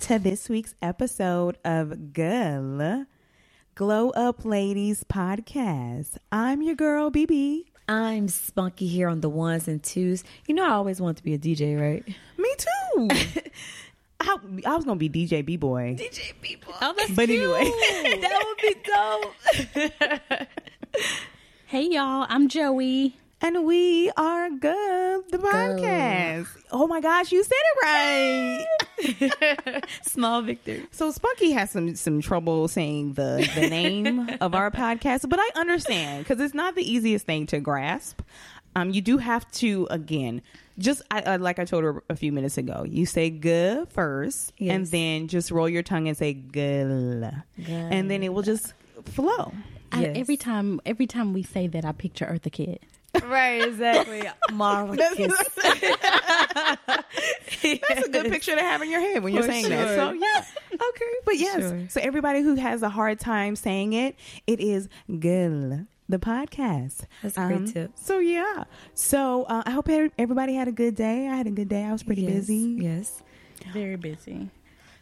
to this week's episode of Girl Glow Up Ladies podcast. I'm your girl, BB. I'm spunky here on the ones and twos. You know, I always wanted to be a DJ, right? Me too. I, I was gonna be DJ B Boy. DJ people. Oh, that's But anyway. that would be dope. Hey y'all, I'm Joey. And we are good, the podcast. Oh my gosh, you said it right. Small victory. So Spunky has some some trouble saying the the name of our podcast, but I understand because it's not the easiest thing to grasp. Um, you do have to again, just I, I, like I told her a few minutes ago. You say "good" first, and then just roll your tongue and say "good," and then it will just flow. I, Yes. every time, every time we say that, I picture Eartha Kitt. Right, exactly. Marvelous. That's a good picture to have in your head when you're For saying that. So yeah, okay. But yes, Sure. so everybody who has a hard time saying it, it is "good." The podcast. That's a great tip. So yeah. So uh, I hope everybody had a good day. I had a good day. I was pretty Yes, busy. Yes, Very busy.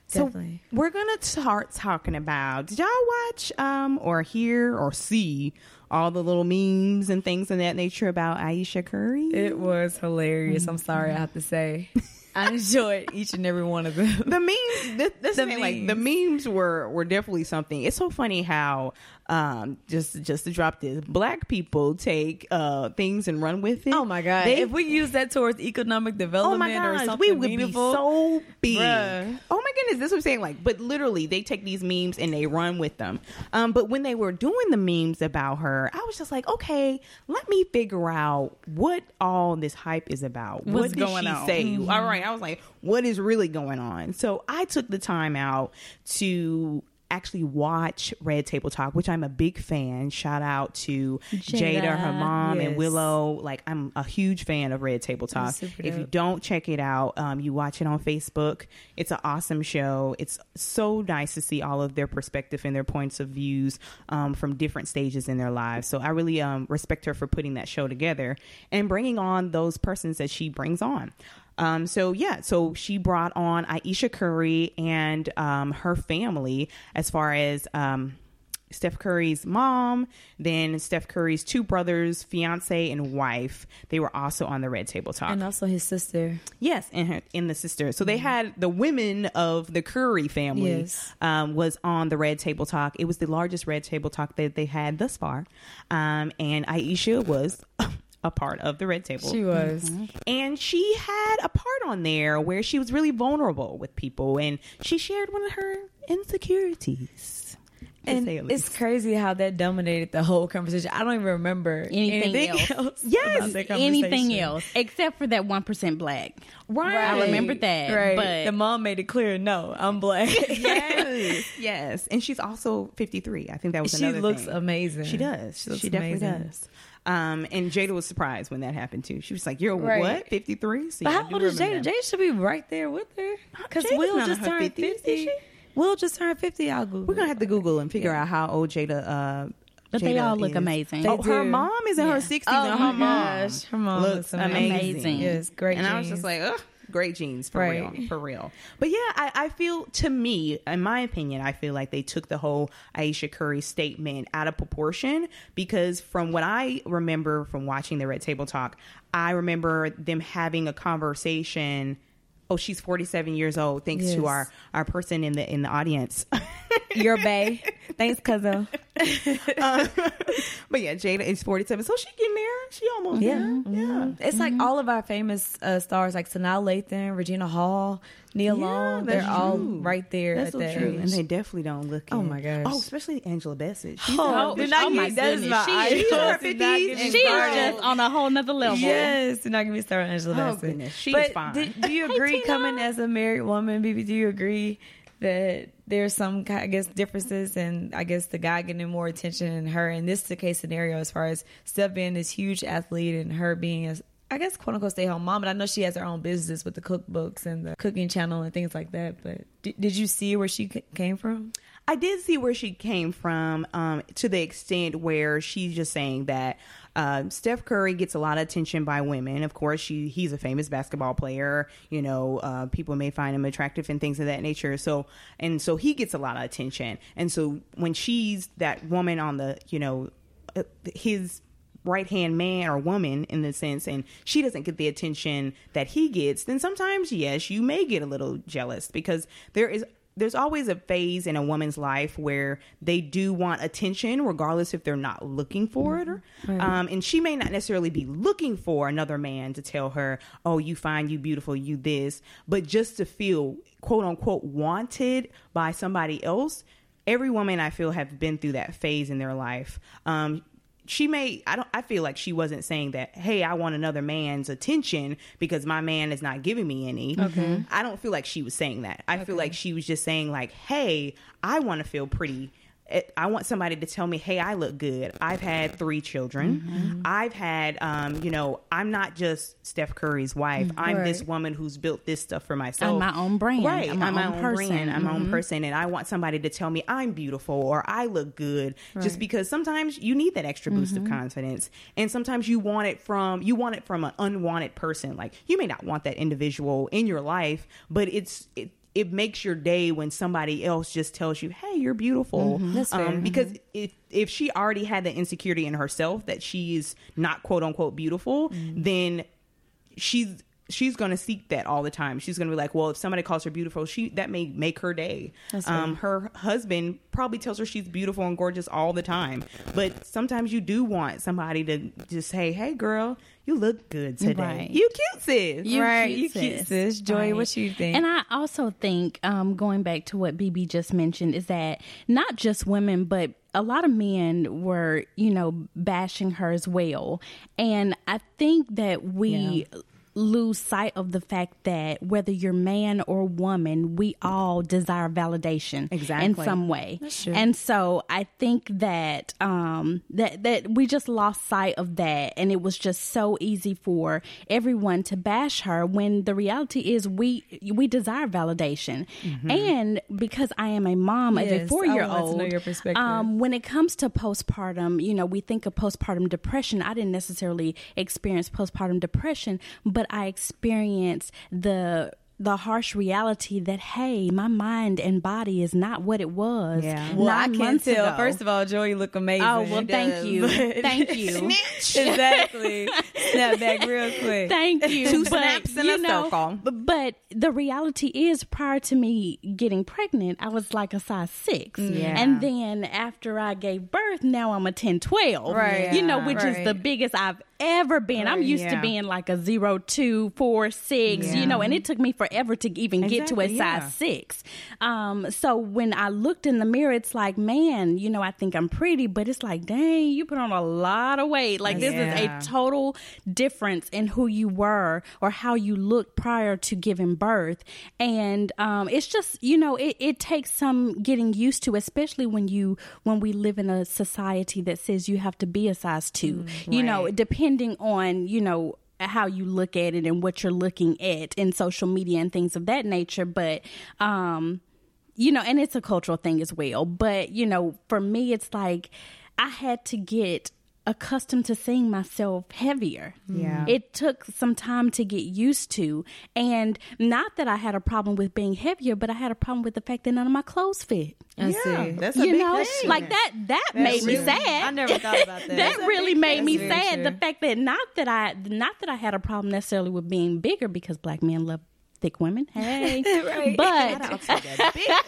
So definitely. we're gonna start talking about. Did y'all watch um or hear or see all the little memes and things of that nature about Aisha Curry? It was hilarious. I'm sorry I have to say. I enjoyed each and every one of them. the memes this, this The thing, like the memes were were definitely something it's so funny how um just just to drop this black people take uh things and run with it Oh my god! They- if we use that towards economic Oh development my or something we would meaningful, be so big. Bruh. Oh my goodness, this is what I'm saying. Like, but literally, they take these memes and they run with them. Um, but when they were doing the memes about her, I was just like, okay, let me figure out what all this hype is about. what What's did going she on? say? All right, I was like, what is really going on? So I took the time out to actually watch Red Table Talk, which I'm a big fan. Shout out to Jada, Jada, her mom, and. Willow. Like I'm a huge fan of Red Table Talk. If you don't check it out, um, you watch it on Facebook. It's an awesome show. It's so nice to see all of their perspective and their points of views um, from different stages in their lives. So I really um, respect her for putting that show together and bringing on those persons that she brings on. Um, so yeah, so she brought on Aisha Curry and um, her family as far as um, Steph Curry's mom, then Steph Curry's two brothers, fiance and wife. They were also on the Red Table Talk. and also his sister. Yes, and her in the sister. So they had the women of the Curry family Yes. um, was on the Red Table Talk. It was the largest Red Table Talk that they had thus far, um, and Aisha was a part of the Red Table. She was. Mm-hmm. and she had a part on there where she was really vulnerable with people, and she shared one of her insecurities. And it's crazy how that dominated the whole conversation. I don't even remember Anything else. Yes, Anything else except for that one percent black. right. I remember that. Right. But the mom made it clear, no, I'm black. yes, yes, and she's also fifty three. I think that was she another looks thing. amazing. She does. She, looks definitely amazing. does. Um, and Jada was surprised when that happened too. She was like, "You're Right. what? Fifty three? So But yeah, how old is Jada? that. Jada should be right there with her. Because Will just turned 50s, is 50. she? Will just turned 50. I'll Google. We're gonna have to Google and figure out how old Jada. Uh, But they all look is. amazing. Oh, her mom is in her sixties, Oh and my her mom gosh. Her mom looks amazing. amazing. Yes, great And I was just like, ugh, great genes for Right. real, for real. But yeah, I, I feel to me, in my opinion, I feel like they took the whole Aisha Curry statement out of proportion because from what I remember from watching the Red Table Talk, I remember them having a conversation. Oh, she's forty seven years old. Thanks to our our person in the in the audience. Your bae. Thanks, cousin. Uh, but yeah, Jada is forty seven, so she getting there. She almost Yeah. there. Yeah. It's like all of our famous uh, stars, like Sanaa Lathan, Regina Hall, Nia Yeah, Long. They're all true. right there That's at so that true, age. and they definitely don't look. Oh it. my gosh. Oh, especially Angela Bassett. She's Oh, in do not oh get- my goodness. my She is- she's in her Do not 50s get and me She is just on a whole nother level. Yes, do not get me started on Angela Oh, Bassett. goodness, she but is fine. Do, do you agree, Tina. coming as a married woman, BB? Do you agree that there's some I guess differences and I guess the guy getting more attention and her in this case scenario as far as Steph being this huge athlete and her being I guess quote unquote stay home mom, but I know she has her own business with the cookbooks and the cooking channel and things like that. But did, did you see where she came from? I did see where she came from um, to the extent where she's just saying that uh, Steph Curry gets a lot of attention by women. Of course, he's a famous basketball player. You know, uh, people may find him attractive and things of that nature. So and so he gets a lot of attention. And so when she's that woman on the you know uh, his right hand man or woman in the sense and she doesn't get the attention that he gets then sometimes yes you may get a little jealous because there is there's always a phase in a woman's life where they do want attention regardless if they're not looking for it or, um, and she may not necessarily be looking for another man to tell her oh you fine you beautiful you this but just to feel quote unquote wanted by somebody else every woman i feel have been through that phase in their life. Um, she may i don't i feel like she wasn't saying that hey i want another man's attention because my man is not giving me any. Okay. I don't feel like she was saying that. I feel like she was just saying like hey i want to feel pretty It- I want somebody to tell me, "Hey, I look good. I've had three children. Mm-hmm. I've had, um, you know, I'm not just Steph Curry's wife. Mm-hmm. I'm this woman who's built this stuff for myself. I'm my own brand. Right. I'm I'm my my own own person. brand. I'm my own mm-hmm. person, and I want somebody to tell me I'm beautiful or I look good. Just because sometimes you need that extra boost of confidence, and sometimes you want it from you want it from an unwanted person. Like you may not want that individual in your life, but it's it. It makes your day when somebody else just tells you, "Hey, you're beautiful." Mm-hmm. That's um, fair. Um, because mm-hmm. if if she already had the insecurity in herself that she's not quote unquote beautiful, mm. then she's she's going to seek that all the time. She's going to be like, well, if somebody calls her beautiful, she that may make her day. Um, her husband probably tells her she's beautiful and gorgeous all the time, but sometimes you do want somebody to just say, "Hey, girl, you look good today. Right. You cute sis." You right, cute, you cute sis. sis. Joy, Right. what you think? And I also think, um, going back to what BB just mentioned, is that not just women, but a lot of men were, you know, bashing her as well. And I think that we lose sight of the fact that whether you're man or woman, we all desire validation exactly. in some way. And so I think that um that that we just lost sight of that and it was just so easy for everyone to bash her when the reality is we we desire validation. And because I am a mom of a four year old know your perspective. um when it comes to postpartum, you know, we think of postpartum depression. I didn't necessarily experience postpartum depression, but I experienced the the harsh reality that hey, my mind and body is not what it was. Yeah. well, I can't tell. ago. First of all, Joy, you look amazing. Oh well, thank you, thank you, exactly. Snap back real quick. thank you. Two But, snaps in a know, circle. But, but the reality is, prior to me getting pregnant, I was like a size six, Yeah. and then after I gave birth, now I'm a 10, 12. Right. You know, which is the biggest I've ever been. I'm used to being like a zero, two, four, six. Yeah. You know, and it took me forever to even get to a Exactly, size six. Um, so when I looked in the mirror, it's like, man, you know, I think I'm pretty, but it's like, dang, you put on a lot of weight. Like this Yeah. is a total difference in who you were or how you looked prior to giving birth. And um, it's just, you know, it, it takes some getting used to, especially when you when we live in a society that says you have to be a size two. You know, right. Depending on, you know, how you look at it and what you're looking at in social media and things of that nature. But um you know, and it's a cultural thing as well. But, you know, for me, it's like I had to get accustomed to seeing myself heavier. Yeah. It took some time to get used to. And not that I had a problem with being heavier, but I had a problem with the fact that none of my clothes fit. I yeah, see. that's a you big know, thing. like that that made me sad I never thought about that. that really made me that's very sad. The fact that not that I not that I had a problem necessarily with being bigger because black men love thick women. Hey, Right. but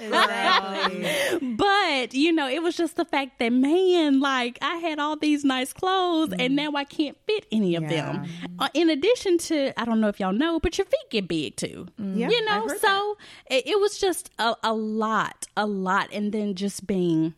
Exactly. but you know, it was just the fact that man, like I had all these nice clothes, and now I can't fit any of Yeah. them. Uh, in addition to, I don't know if y'all know, but your feet get big too. Yeah, you know, so it, it was just a, a lot, a lot, and then just being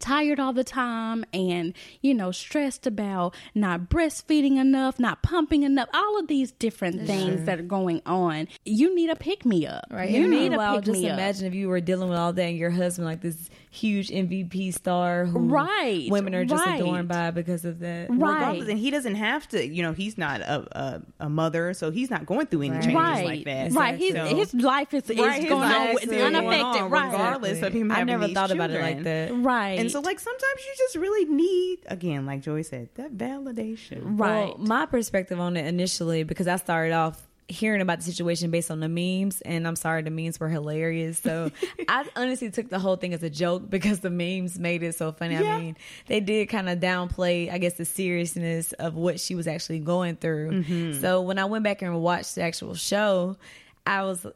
tired all the time and you know stressed about not breastfeeding enough not pumping enough all of these different things that are going on you need a pick me up Right. you And need a meanwhile, pick just me up imagine if you were dealing with all that and your husband, like this huge MVP star who Right, women are just right. adorned by because of that. Right. regardless and he doesn't have to you know he's not a, a, a mother so he's not going through any Right. changes right like that right his, So- his life is, is his going life on is with still going unaffected on, right regardless of him I having never these thought about it like that. right and so like sometimes you just really need again like Joy said that validation right Well, my perspective on it initially, because I started off hearing about the situation based on the memes, and I'm sorry, the memes were hilarious. So I honestly took the whole thing as a joke because the memes made it so funny. Yeah. I mean, they did kind of downplay, I guess, the seriousness of what she was actually going through. Mm-hmm. So when I went back and watched the actual show, I was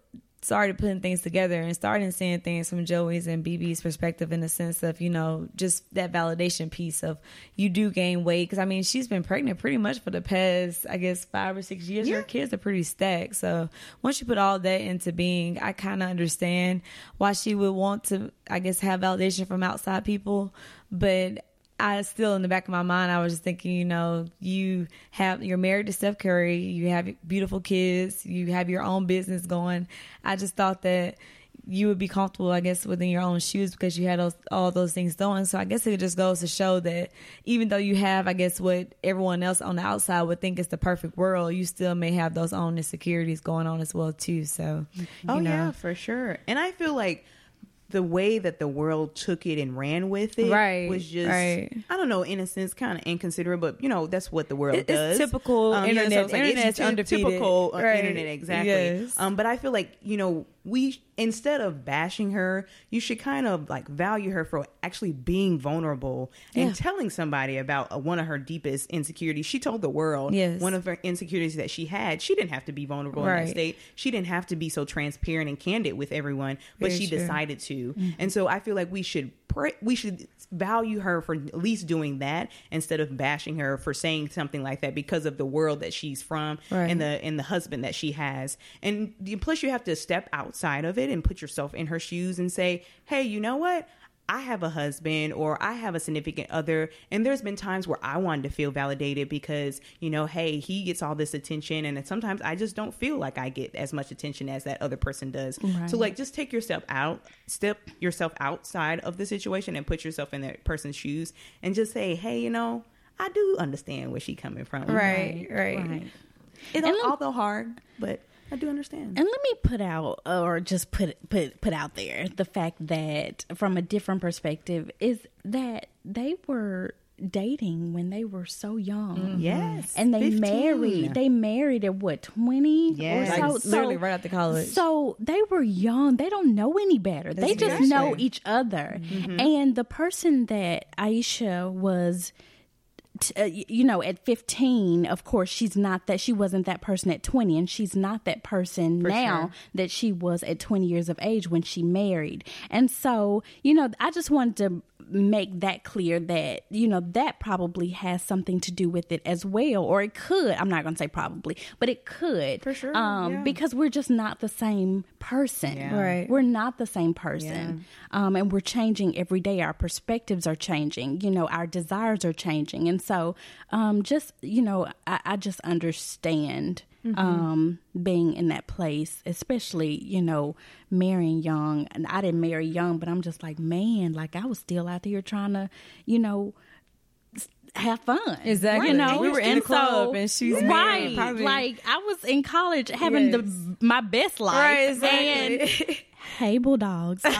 started putting things together and started seeing things from Joey's and BB's perspective in the sense of, you know, just that validation piece of you do gain weight. Cause I mean, she's been pregnant pretty much for the past, I guess, five or six years. Her kids are pretty stacked. So once you put all that into being, I kind of understand why she would want to, I guess, have validation from outside people. But I still in the back of my mind, I was just thinking, you know, you have you're married to Steph Curry, you have beautiful kids, you have your own business going. I just thought that you would be comfortable, I guess, within your own shoes because you had those, all those things going. So I guess it just goes to show that even though you have, I guess, what everyone else on the outside would think is the perfect world, you still may have those own insecurities going on as well too. So, oh, you Oh know. yeah, for sure. And I feel like the way that the world took it and ran with it Right, was just right. I don't know, in a sense kind of inconsiderate, but you know, that's what the world It- it's does. typical yeah, internet- so it's like, internet's it's undefeated. typical Right. internet exactly. Yes. Um but I feel like, you know, we instead of bashing her, you should kind of like value her for actually being vulnerable and telling somebody about uh, one of her deepest insecurities. She told the world Yes. one of her insecurities that she had. She didn't have to be vulnerable in that state. She didn't have to be so transparent and candid with everyone, but Very she true. decided to. And so I feel like we should pray, we should value her for at least doing that instead of bashing her for saying something like that because of the world that she's from Right. and the and the husband that she has. And plus you have to step outside of it and put yourself in her shoes and say, "Hey, you know what? I have a husband or I have a significant other, and there's been times where I wanted to feel validated because, you know, hey, he gets all this attention, and sometimes I just don't feel like I get as much attention as that other person does. So, like, just take yourself out, step yourself outside of the situation, and put yourself in that person's shoes, and just say, hey, you know, I do understand where she coming from. Right, right. right And look- although hard, but I do understand. And let me put out, or just put put put out there, the fact that from a different perspective is that they were dating when they were so young. Mm-hmm. yes, And they 15. married. They married at what twenty Yes. or so. Like, literally so, right after college. So they were young. They don't know any better. they just Exactly. know each other. Mm-hmm. And the person that Aisha was t- uh, you know, at 15, of course, she's not that, she wasn't that person at 20, and she's not that person now sure. that she was at 20 years of age when she married. And so, you know, I just wanted to make that clear that, you know, that probably has something to do with it as well, or it could. I'm not going to say probably, but it could. For sure, Um, yeah. Because we're just not the same person. Yeah. Right. We're not the same person. Um, and we're changing every day. Our perspectives are changing. You know, our desires are changing. And so, um, just, you know, I, I just understand um, being in that place, especially, you know, marrying young. And I didn't marry young, but I'm just like, man, like I was still out here trying to, you know, have fun. Exactly. You know, We were in the club and she's right. married, Like I was in college having the my best life. Right, And exactly. hey bulldogs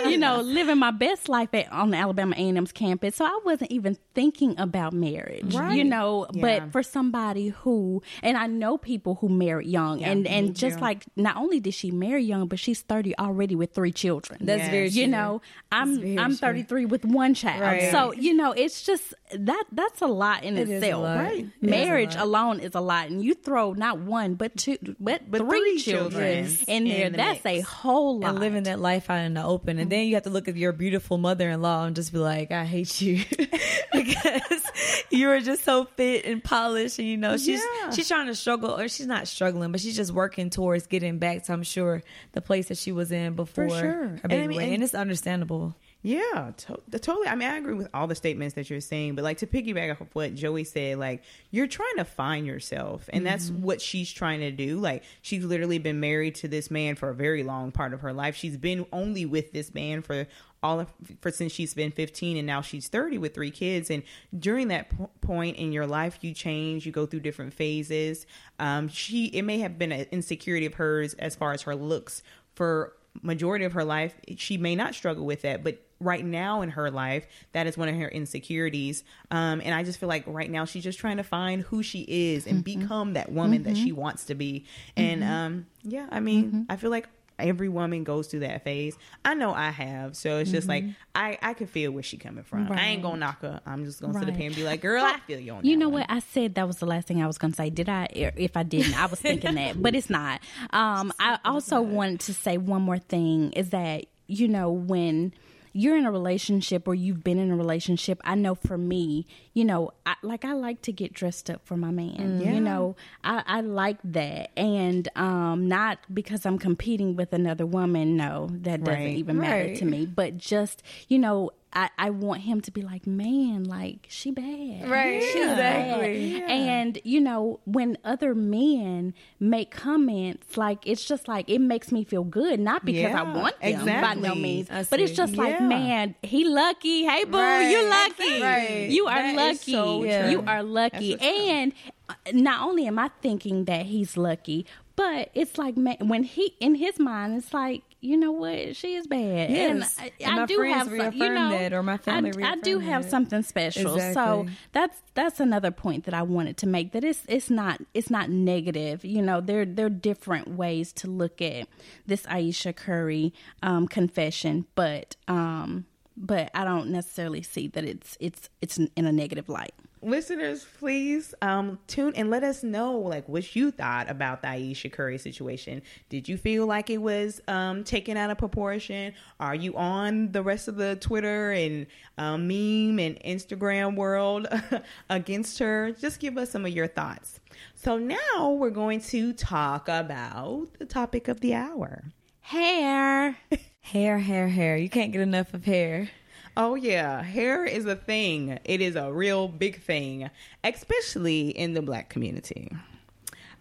Um, you know living my best life at, on the alabama a&m's campus so i wasn't even thinking about marriage Right. you know Yeah. but for somebody who and i know people who married young and and just too. like not only did she marry young but she's 30 already with three children That's Yes. very you true. know i'm i'm true. 33 with one child Right. so you know it's just that that's a lot in It is itself. Right. It is marriage lot. alone is a lot and you throw not one but two but, But three, three children, in there in the that's a mix. Whole lot and living that life out in the open. And then you have to look at your beautiful mother in law and just be like, I hate you. because you were just so fit and polished and you know, she's Yeah. she's trying to struggle or she's not struggling, but she's just working towards getting back to I'm sure the place that she was in before sure. her And I mean, and- and it's understandable. Yeah, to- totally. I mean, I agree with all the statements that you're saying, but like to piggyback off of what Joey said, like you're trying to find yourself, and that's what she's trying to do. Like she's literally been married to this man for a very long part of her life. She's been only with this man for all of for since she's been 15 and now she's 30 with three kids and during that p- point in your life you change you go through different phases um she it may have been an insecurity of hers as far as her looks for majority of her life she may not struggle with that but right now in her life that is one of her insecurities. Um and i just feel like right now she's just trying to find who she is and become that woman that she wants to be. And um yeah i mean i feel like every woman goes through that phase. I know i have. So it's just like i i can feel where she coming from. I ain't gonna knock her. I'm just gonna sit up here and be like girl i feel you on You know one." what? I said that was the last thing I was going to say. Did I? If I didn't, I was thinking that, but it's not. Um, I also wanted to say one more thing is that, you know, when you're in a relationship or you've been in a relationship, I know for me, you know, I, like I like to get dressed up for my man. Yeah. You know, I, I like that. And um, not because I'm competing with another woman. No, that doesn't Right. even matter Right. to me. But just, you know, I, I want him to be like, man, like she bad. Right, She's exactly. bad. And you know, when other men make comments, like it's just like it makes me feel good, not because I want them by no means, but it's see. just like, man, he lucky. Hey, boo, Right. you lucky. Right. You are That is lucky. so. You are lucky. That's true. And uh, not only am I thinking that he's lucky, but it's like man, when he in his mind, it's like you know what, she is bad. Yes. And I, And I my do have some, you know, that, or my family I, I do have that. something special. So that's that's another point that I wanted to make. That it's it's not it's not negative. You know, there there are different ways to look at this Aisha Curry um, confession, but um, but I don't necessarily see that it's it's it's in a negative light. Listeners please um tune and let us know like what you thought about the aisha curry situation did you feel like it was um taken out of proportion are you on the rest of the twitter and um, meme and instagram world against her just give us some of your thoughts so now we're going to talk about the topic of the hour Hair. Hair, hair, hair. You can't get enough of hair. Oh yeah, hair is a thing. It is a real big thing, especially in the black community.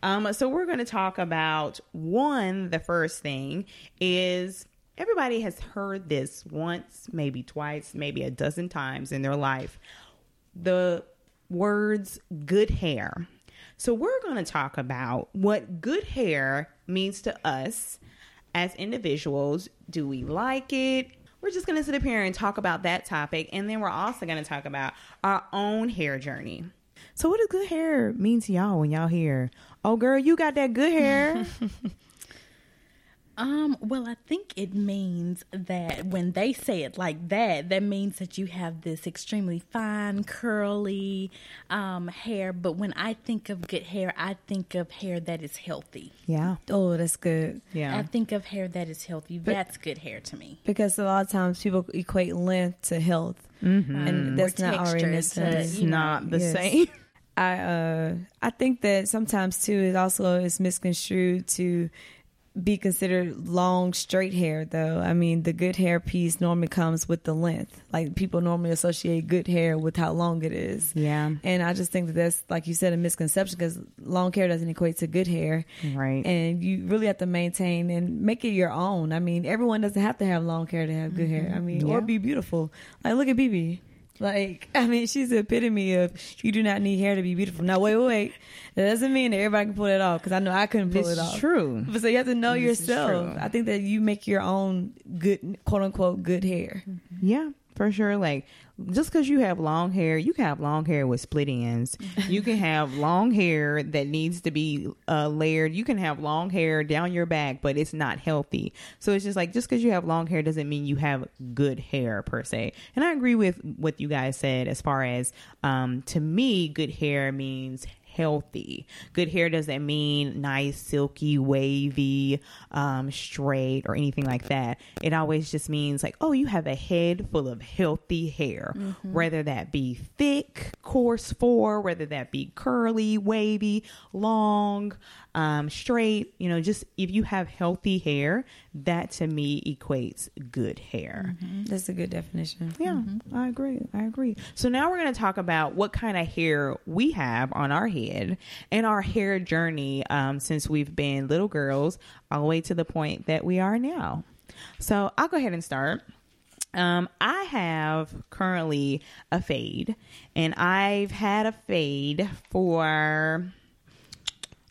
Um, so we're going to talk about one. The first thing is everybody has heard this once, maybe twice, maybe a dozen times in their life. The words "good hair." So we're going to talk about what good hair means to us as individuals. Do we like it? We're just going to sit up here and talk about that topic. And then we're also going to talk about our own hair journey. So, what does good hair mean to y'all when y'all hear, oh, girl, you got that good hair? Um, well, I think it means that when they say it like that, that means that you have this extremely fine, curly um, hair. But when I think of good hair, I think of hair that is healthy. yeah. Oh, that's good. Yeah. I think of hair that is healthy. That's good hair to me. Because a lot of times people equate length to health, and that's not already texture It's not the Yes. same. I uh I think that sometimes too it also is misconstrued to be considered long straight hair though. I mean the good hair piece normally comes with the length. Like people normally associate good hair with how long it is. Yeah. And I just think that that's like you said a misconception because long hair doesn't equate to good hair. Right. And you really have to maintain and make it your own. I mean everyone doesn't have to have long hair to have good hair. Mm-hmm. I mean Yeah. or be beautiful. Like look at BB. Like, I mean, she's the epitome of you do not need hair to be beautiful. Now, wait, wait, wait. That doesn't mean that everybody can pull it off because I know I couldn't pull it off. This it off. true. But so you have to know This yourself. I think that you make your own good, quote unquote, good hair. Yeah, for sure. Like just because you have long hair, you can have long hair with split ends. you can have long hair that needs to be uh, layered. You can have long hair down your back, but it's not healthy. So it's just like just because you have long hair doesn't mean you have good hair per se. And I agree with what you guys said as far as um, to me, good hair means healthy. Good hair doesn't mean nice, silky, wavy, um, straight, or anything like that. It always just means like, oh, you have a head full of healthy hair, Mm-hmm. whether that be thick, coarse four, whether that be curly, wavy, long, um, straight. You know, just if you have healthy hair, that to me equates good hair. That's a good definition. Yeah, I agree. I agree. So now we're going to talk about what kind of hair we have on our head and our hair journey um, since we've been little girls all the way to the point that we are now. So I'll go ahead and start. Um, I have currently a fade, and I've had a fade for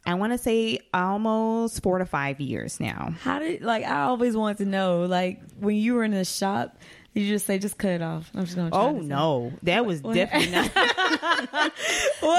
I want to say almost four to five years now. How did like I always wanted to know like when you were in the shop, you just say just cut it off? I'm just gonna. Try Oh no, that was What- definitely not.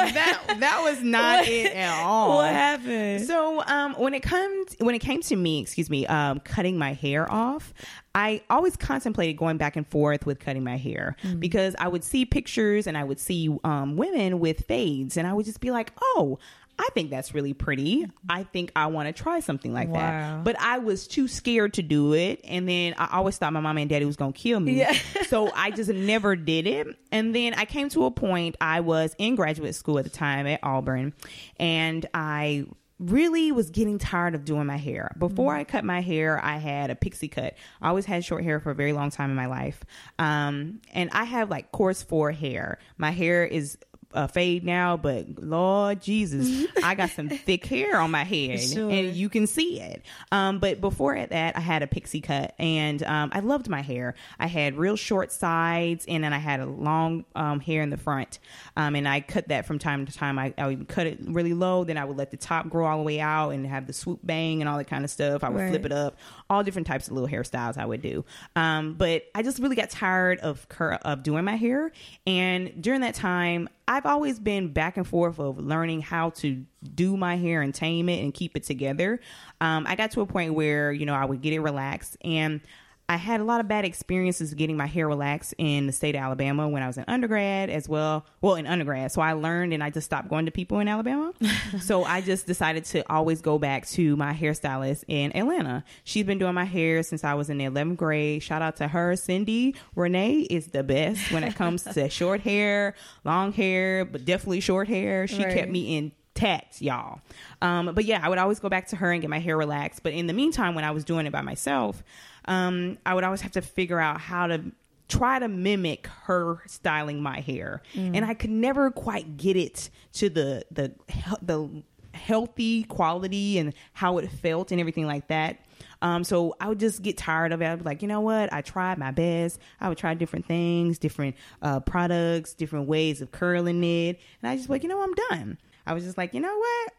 That that was not What- it at all. What happened? So um, when it comes when it came to me, excuse me, um, cutting my hair off, I always contemplated going back and forth with cutting my hair Mm-hmm. because I would see pictures and I would see um, women with fades, and I would just be like, oh. I think that's really pretty. I think I want to try something like Wow. that. But I was too scared to do it. And then I always thought my mom and daddy was going to kill me. Yeah. so I just never did it. And then I came to a point, I was in graduate school at the time at Auburn, and I really was getting tired of doing my hair. Before I cut my hair, I had a pixie cut. I always had short hair for a very long time in my life. Um, and I have like coarse four hair. My hair is a fade now, but Lord Jesus, I got some thick hair on my head, Sure. and you can see it. Um, but before that, I had a pixie cut, and um, I loved my hair. I had real short sides, and then I had a long um, hair in the front. Um, and I cut that from time to time. I, I would cut it really low, then I would let the top grow all the way out and have the swoop bang and all that kind of stuff. I would Right. flip it up, all different types of little hairstyles I would do. Um, but I just really got tired of cur- of doing my hair, and during that time. I've always been back and forth of learning how to do my hair and tame it and keep it together. Um, I got to a point where, you know, I would get it relaxed and I had a lot of bad experiences getting my hair relaxed in the state of Alabama when I was in undergrad as well. Well, in undergrad. So I learned and I just stopped going to people in Alabama. so I just decided to always go back to my hairstylist in Atlanta. She's been doing my hair since I was in the 11th grade. Shout out to her. Cindy Renee is the best when it comes to short hair, long hair, but definitely short hair. She Right. kept me intact, y'all. Um, but yeah, I would always go back to her and get my hair relaxed. But in the meantime, when I was doing it by myself, um, I would always have to figure out how to try to mimic her styling my hair, and I could never quite get it to the the the healthy quality and how it felt and everything like that. Um, so I would just get tired of it. I'd be like, you know what? I tried my best. I would try different things, different uh, products, different ways of curling it, and I just like, you know, I'm done. I was just like, you know what?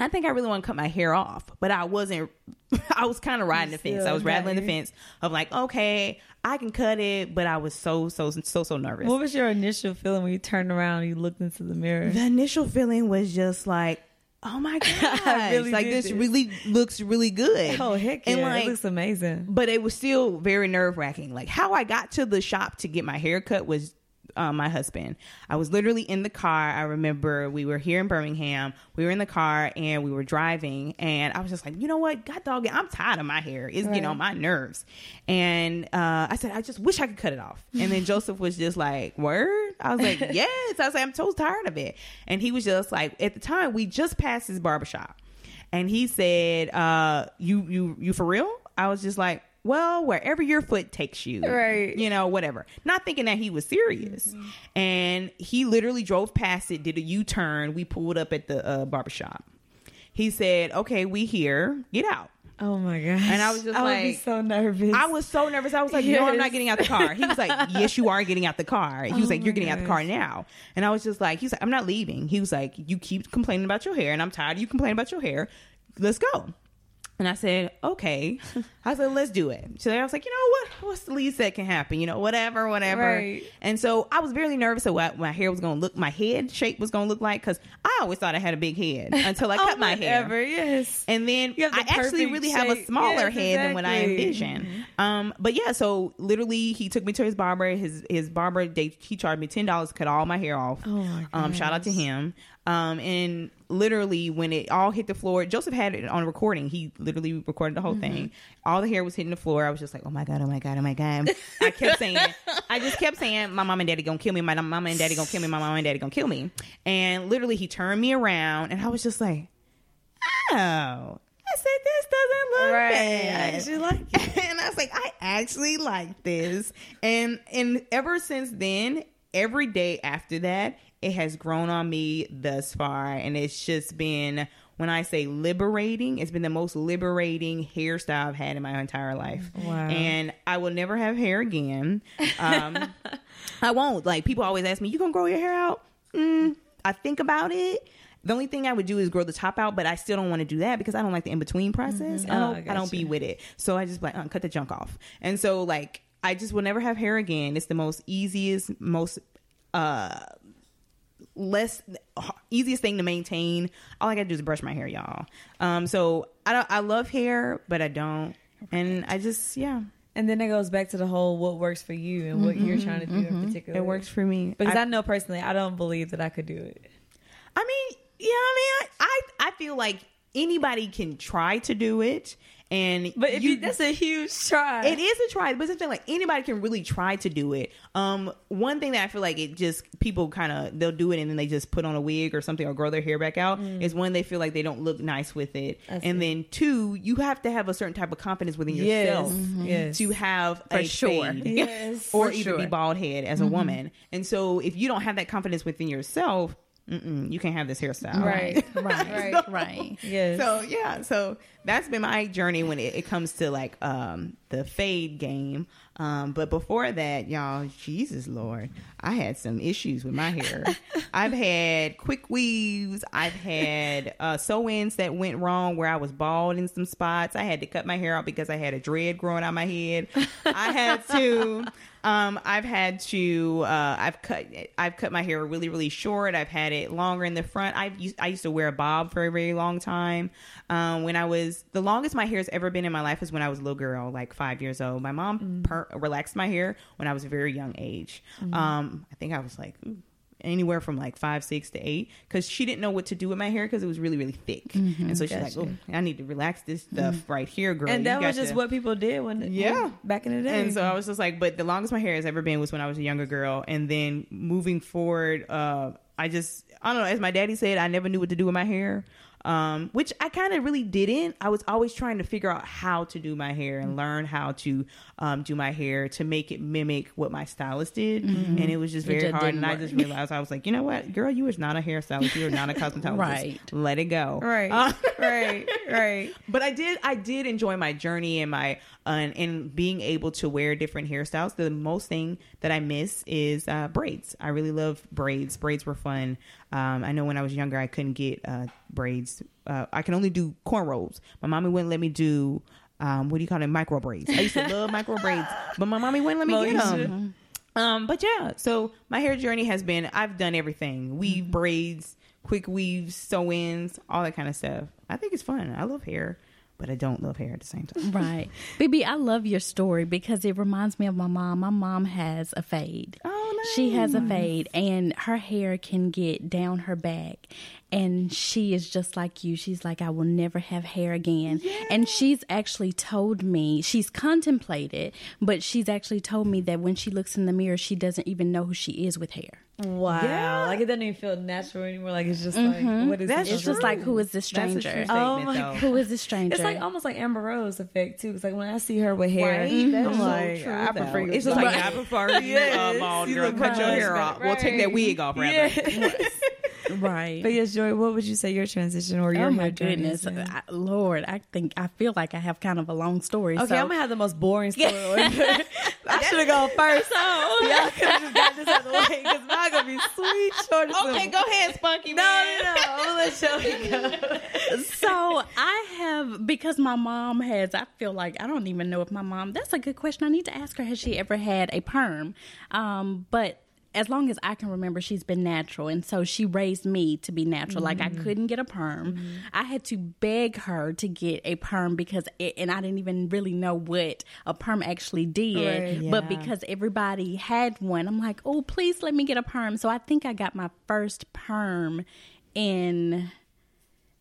I think I really want to cut my hair off, but I wasn't. I was kind of riding the fence. I was rattling the fence of like, okay, I can cut it, but I was so so so so nervous. What was your initial feeling when you turned around and you looked into the mirror? the initial feeling was just like, oh my god, really like this, this. really looks really good. Oh heck yeah! And like, it looks amazing. but it was still very nerve wracking. Like how I got to the shop to get my hair cut was um, my husband. I was literally in the car. I remember we were here in Birmingham. We were in the car and we were driving, and I was just like, you know what, God dog, I'm tired of my hair. It's getting Right. on my nerves. And uh, I said, I just wish I could cut it off. And then Joseph was just like, word. I was like, yes. I was like, I'm so tired of it. And he was just like, at the time, we just passed his barbershop and he said, uh, "You you you for real?" I was just like, "Well, wherever your foot takes you, Right. You know, whatever." Not thinking that he was serious, and he literally drove past it, did a U turn. We pulled up at the uh, barbershop. He said, "Okay, we here. Get out." Oh my gosh! And I was just I would be like- so nervous. I was so nervous. I was like, "No, I'm not getting out the car." He was like, "Yes, you are getting out the car." He was Oh like, "You're getting out the car now," and I was just like, "He's like, I'm not leaving." He was like, "You keep complaining about your hair, and I'm tired of you complaining about your hair. Let's go." And I said, okay. I said, let's do it. So I was like, you know what? What's the least that can happen? You know, whatever, whatever. Right. And so I was really nervous of what my hair was going to look, my head shape was going to look like because I always thought I had a big head until I Oh, cut my hair. Yes. And then the I actually really have a smaller Yes, head than what I exactly. envisioned. Um, but yeah, so literally he took me to his barber. His his barber they he charged me ten dollars to cut all my hair off. Oh, my um, shout out to him. Um, and literally when it all hit the floor, Joseph had it on recording. He literally recorded the whole mm-hmm. thing. All the hair was hitting the floor. I was just like, oh my god, oh my god, oh my god. I kept saying, I just kept saying, my mom and daddy gonna kill me. My mom and daddy gonna kill me. My mama and daddy gonna kill me. And literally he turned me around, and I was just like, oh. I said, this doesn't look Right. bad. I actually like it. and I was like, I actually like this. And and ever since then, every day after that, it has grown on me thus far. And it's just been when I say liberating, it's been the most liberating hairstyle I've had in my entire life. Wow. And I will never have hair again. Um, I won't. Like people always ask me, "You gonna grow your hair out?" Mm, I think about it. The only thing I would do is grow the top out, but I still don't want to do that because I don't like the in between process. I Oh, don't. I I don't be with it. So I just like uh, cut the junk off. And so like I just will never have hair again. It's the most easiest, most uh less easiest thing to maintain. All I gotta do is brush my hair, y'all. Um, so I don't. I love hair, but I don't. And I just yeah, And then it goes back to the whole what works for you and what you're trying to do in particular. it works for me Because I, I, know personally, I don't believe that I could do it. I mean, yeah, I mean, I, I I feel like anybody can try to do it, and But if you, you, that's a huge try. It is a try, but it's the thing like anybody can really try to do it. Um, one thing that I feel like it just people kind of they'll do it and then they just put on a wig or something or grow their hair back out is when they feel like they don't look nice with it, Mm. And then two, you have to have a certain type of confidence within Yes. yourself Yes. to have For a sure. fade. Yes. or For even be bald head as a woman. And so if you don't have that confidence within yourself, you can't have this hairstyle. Right. Right, Right. right. Yes. So yeah, so that's been my journey when it, it comes to like um the fade game. Um, but before that, y'all, Jesus Lord, I had some issues with my hair. I've had quick weaves. I've had uh, sew-ins that went wrong where I was bald in some spots. I had to cut my hair out because I had a dread growing out my head. I had to. Um, I've had to. Uh, I've cut. I've cut my hair really, really short. I've had it longer in the front. I've used. I used to wear a bob for a very long time. Um, when I was the longest my hair's ever been in my life is when I was a little girl, like five years old. My mom per- relaxed my hair when I was a very young age. Um, I think I was like. ooh, Anywhere from like five, six to eight, because she didn't know what to do with my hair because it was really, really thick, and so she's like, "Oh, I need to relax this stuff right here, girl." and that was just to- what people did when, Yeah. when- back in the day. and so I was just like, but the longest my hair has ever been was when I was a younger girl. And then moving forward, uh, I just, I don't know, as my daddy said, I never knew what to do with my hair. Um, which I kind of really didn't. I was always trying to figure out how to do my hair and learn how to um, do my hair to make it mimic what my stylist did. And it was just very just hard. And I just realized I was like, you know what, girl, you is not a hairstylist. You are not a cosmetologist. Right. Let it go. right, Uh, right, right. but I did I did enjoy my journey and my uh, and, and being able to wear different hairstyles. The most thing that I miss is uh, braids. I really love braids. Braids were fun. Um, I know when I was younger I couldn't get uh, braids. Uh, I can only do cornrows. My mommy wouldn't let me do um, what do you call it micro braids. I used to love micro braids, but my mommy wouldn't let me get them. Um, but yeah, so my hair journey has been I've done everything: weave, braids, quick weaves, sew-ins, all that kind of stuff. I think it's fun. I love hair, but I don't love hair at the same time. Right. Baby, I love your story because it reminds me of my mom. My mom has a fade. Oh, nice. She has a fade and her hair can get down her back. And she is just like you. She's like, I will never have hair again. And she's actually told me, she's contemplated, but she's actually told me that when she looks in the mirror, she doesn't even know who she is with hair. Wow. Yeah. Like it doesn't even feel natural anymore. Like it's just like mm-hmm. what is That's this? It's just like, who is this That's a true stranger? Oh my though. Who is this stranger? It's like almost like Amber Rose effect too. It's like when I see her with hair, Right? That's I'm so like, true, I prefer you. It's just like I prefer you, Yes, bald you girl. look Cut your much hair better. off. Well, take that wig off, rather. Yes. right. But yes, Joy, what would you say your transition or your Oh my hair journey goodness. I, Lord! I think I feel like I have kind of a long story. Okay, so- I'm gonna have the most boring story. I should have gone first. So y'all could have just got this out of the way because mine gonna be sweet short. Okay, go ahead, Spunky. No, man. no, no. I'm gonna let you go. so I have because my mom has. I feel like I don't even know if my mom. That's a good question. I need to ask her. Has she ever had a perm? Um, but as long as I can remember, she's been natural, and so she raised me to be natural. Like I mm-hmm. couldn't get a perm. Mm-hmm. I had to beg her to get a perm because, it, and I didn't even really know what a perm actually did. Right. But because everybody had one, I'm like, oh, please let me get a perm. So I think I got my first perm in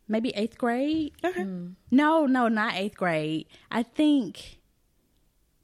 maybe eighth grade. Okay. Mm. No, no, not eighth grade. I think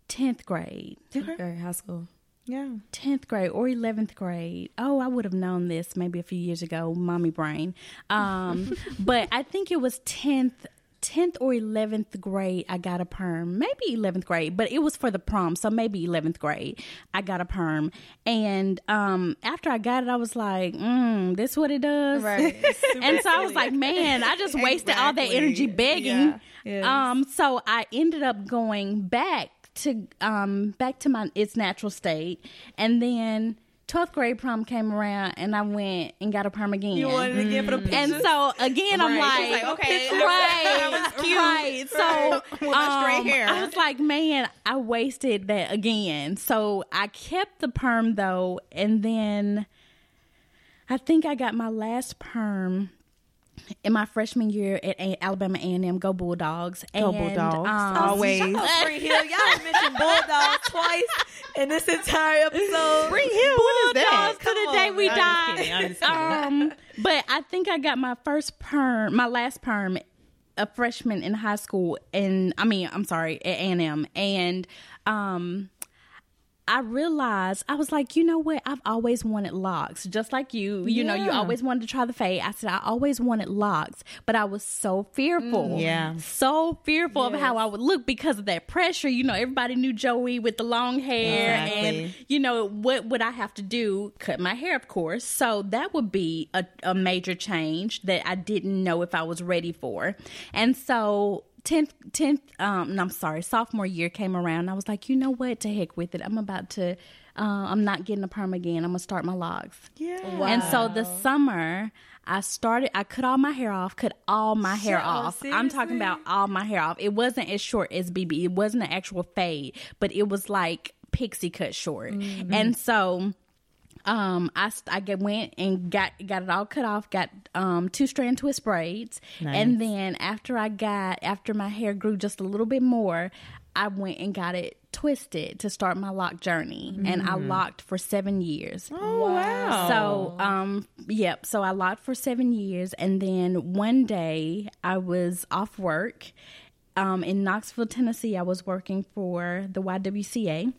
tenth grade. Okay, high school. Yeah. 10th grade or 11th grade. Oh, I would have known this maybe a few years ago, mommy brain. Um, but I think it was 10th 10th or 11th grade I got a perm. Maybe 11th grade, but it was for the prom, so maybe 11th grade I got a perm. And um, after I got it I was like, mm, this what it does? Right. and so I was like, man, I just wasted all that energy begging. Yeah. Yes. Um, so I ended up going back to um back to my its natural state, and then. 12th grade prom came around and I went and got a perm again. You wanted to get for the pictures? and so again, I'm like, like, okay, right, that was cute. right. So With my straight um, hair. I was like, man, I wasted that again. So I kept the perm though, and then I think I got my last perm in my freshman year at A- Alabama A&M. Go Bulldogs! Go And, Bulldogs. um, Always. Shout out Spring Hill. Y'all mentioned Bulldogs twice in this entire episode. Spring Hill, what is that? Bulldogs to the day we I'm just die. kidding, I'm just um, but I think I got my first perm, my last perm, a freshman in high school, and I mean, I'm sorry, at A&M, and um. I realized I was like, you know what? I've always wanted locks, just like you. You know, you always wanted to try the fade. I said I always wanted locks, but I was so fearful. Mm. yeah. so fearful of how I would look because of that pressure. You know, everybody knew Joey with the long hair, Exactly. and you know what would I have to do? Cut my hair, of course. So that would be a, a major change that I didn't know if I was ready for, and so. 10th, 10th um no, I'm sorry, sophomore year came around. I was like, you know what? To heck with it. I'm about to, uh, I'm not getting a perm again. I'm going to start my locks. Yeah. Wow. And so the summer, I started. I cut all my hair off. Cut all my hair Shut up, off. I'm talking seriously? about all my hair off. It wasn't as short as BB. It wasn't an actual fade, but it was like pixie cut short. Mm-hmm. And so. Um, I, I get, went and got got it all cut off. Got um two strand twist braids, and then after I got after my hair grew just a little bit more, I went and got it twisted to start my lock journey, and I locked for seven years. Oh, wow. So, um, yep. So I locked for seven years, and then one day I was off work, um, in Knoxville, Tennessee. I was working for the YWCA,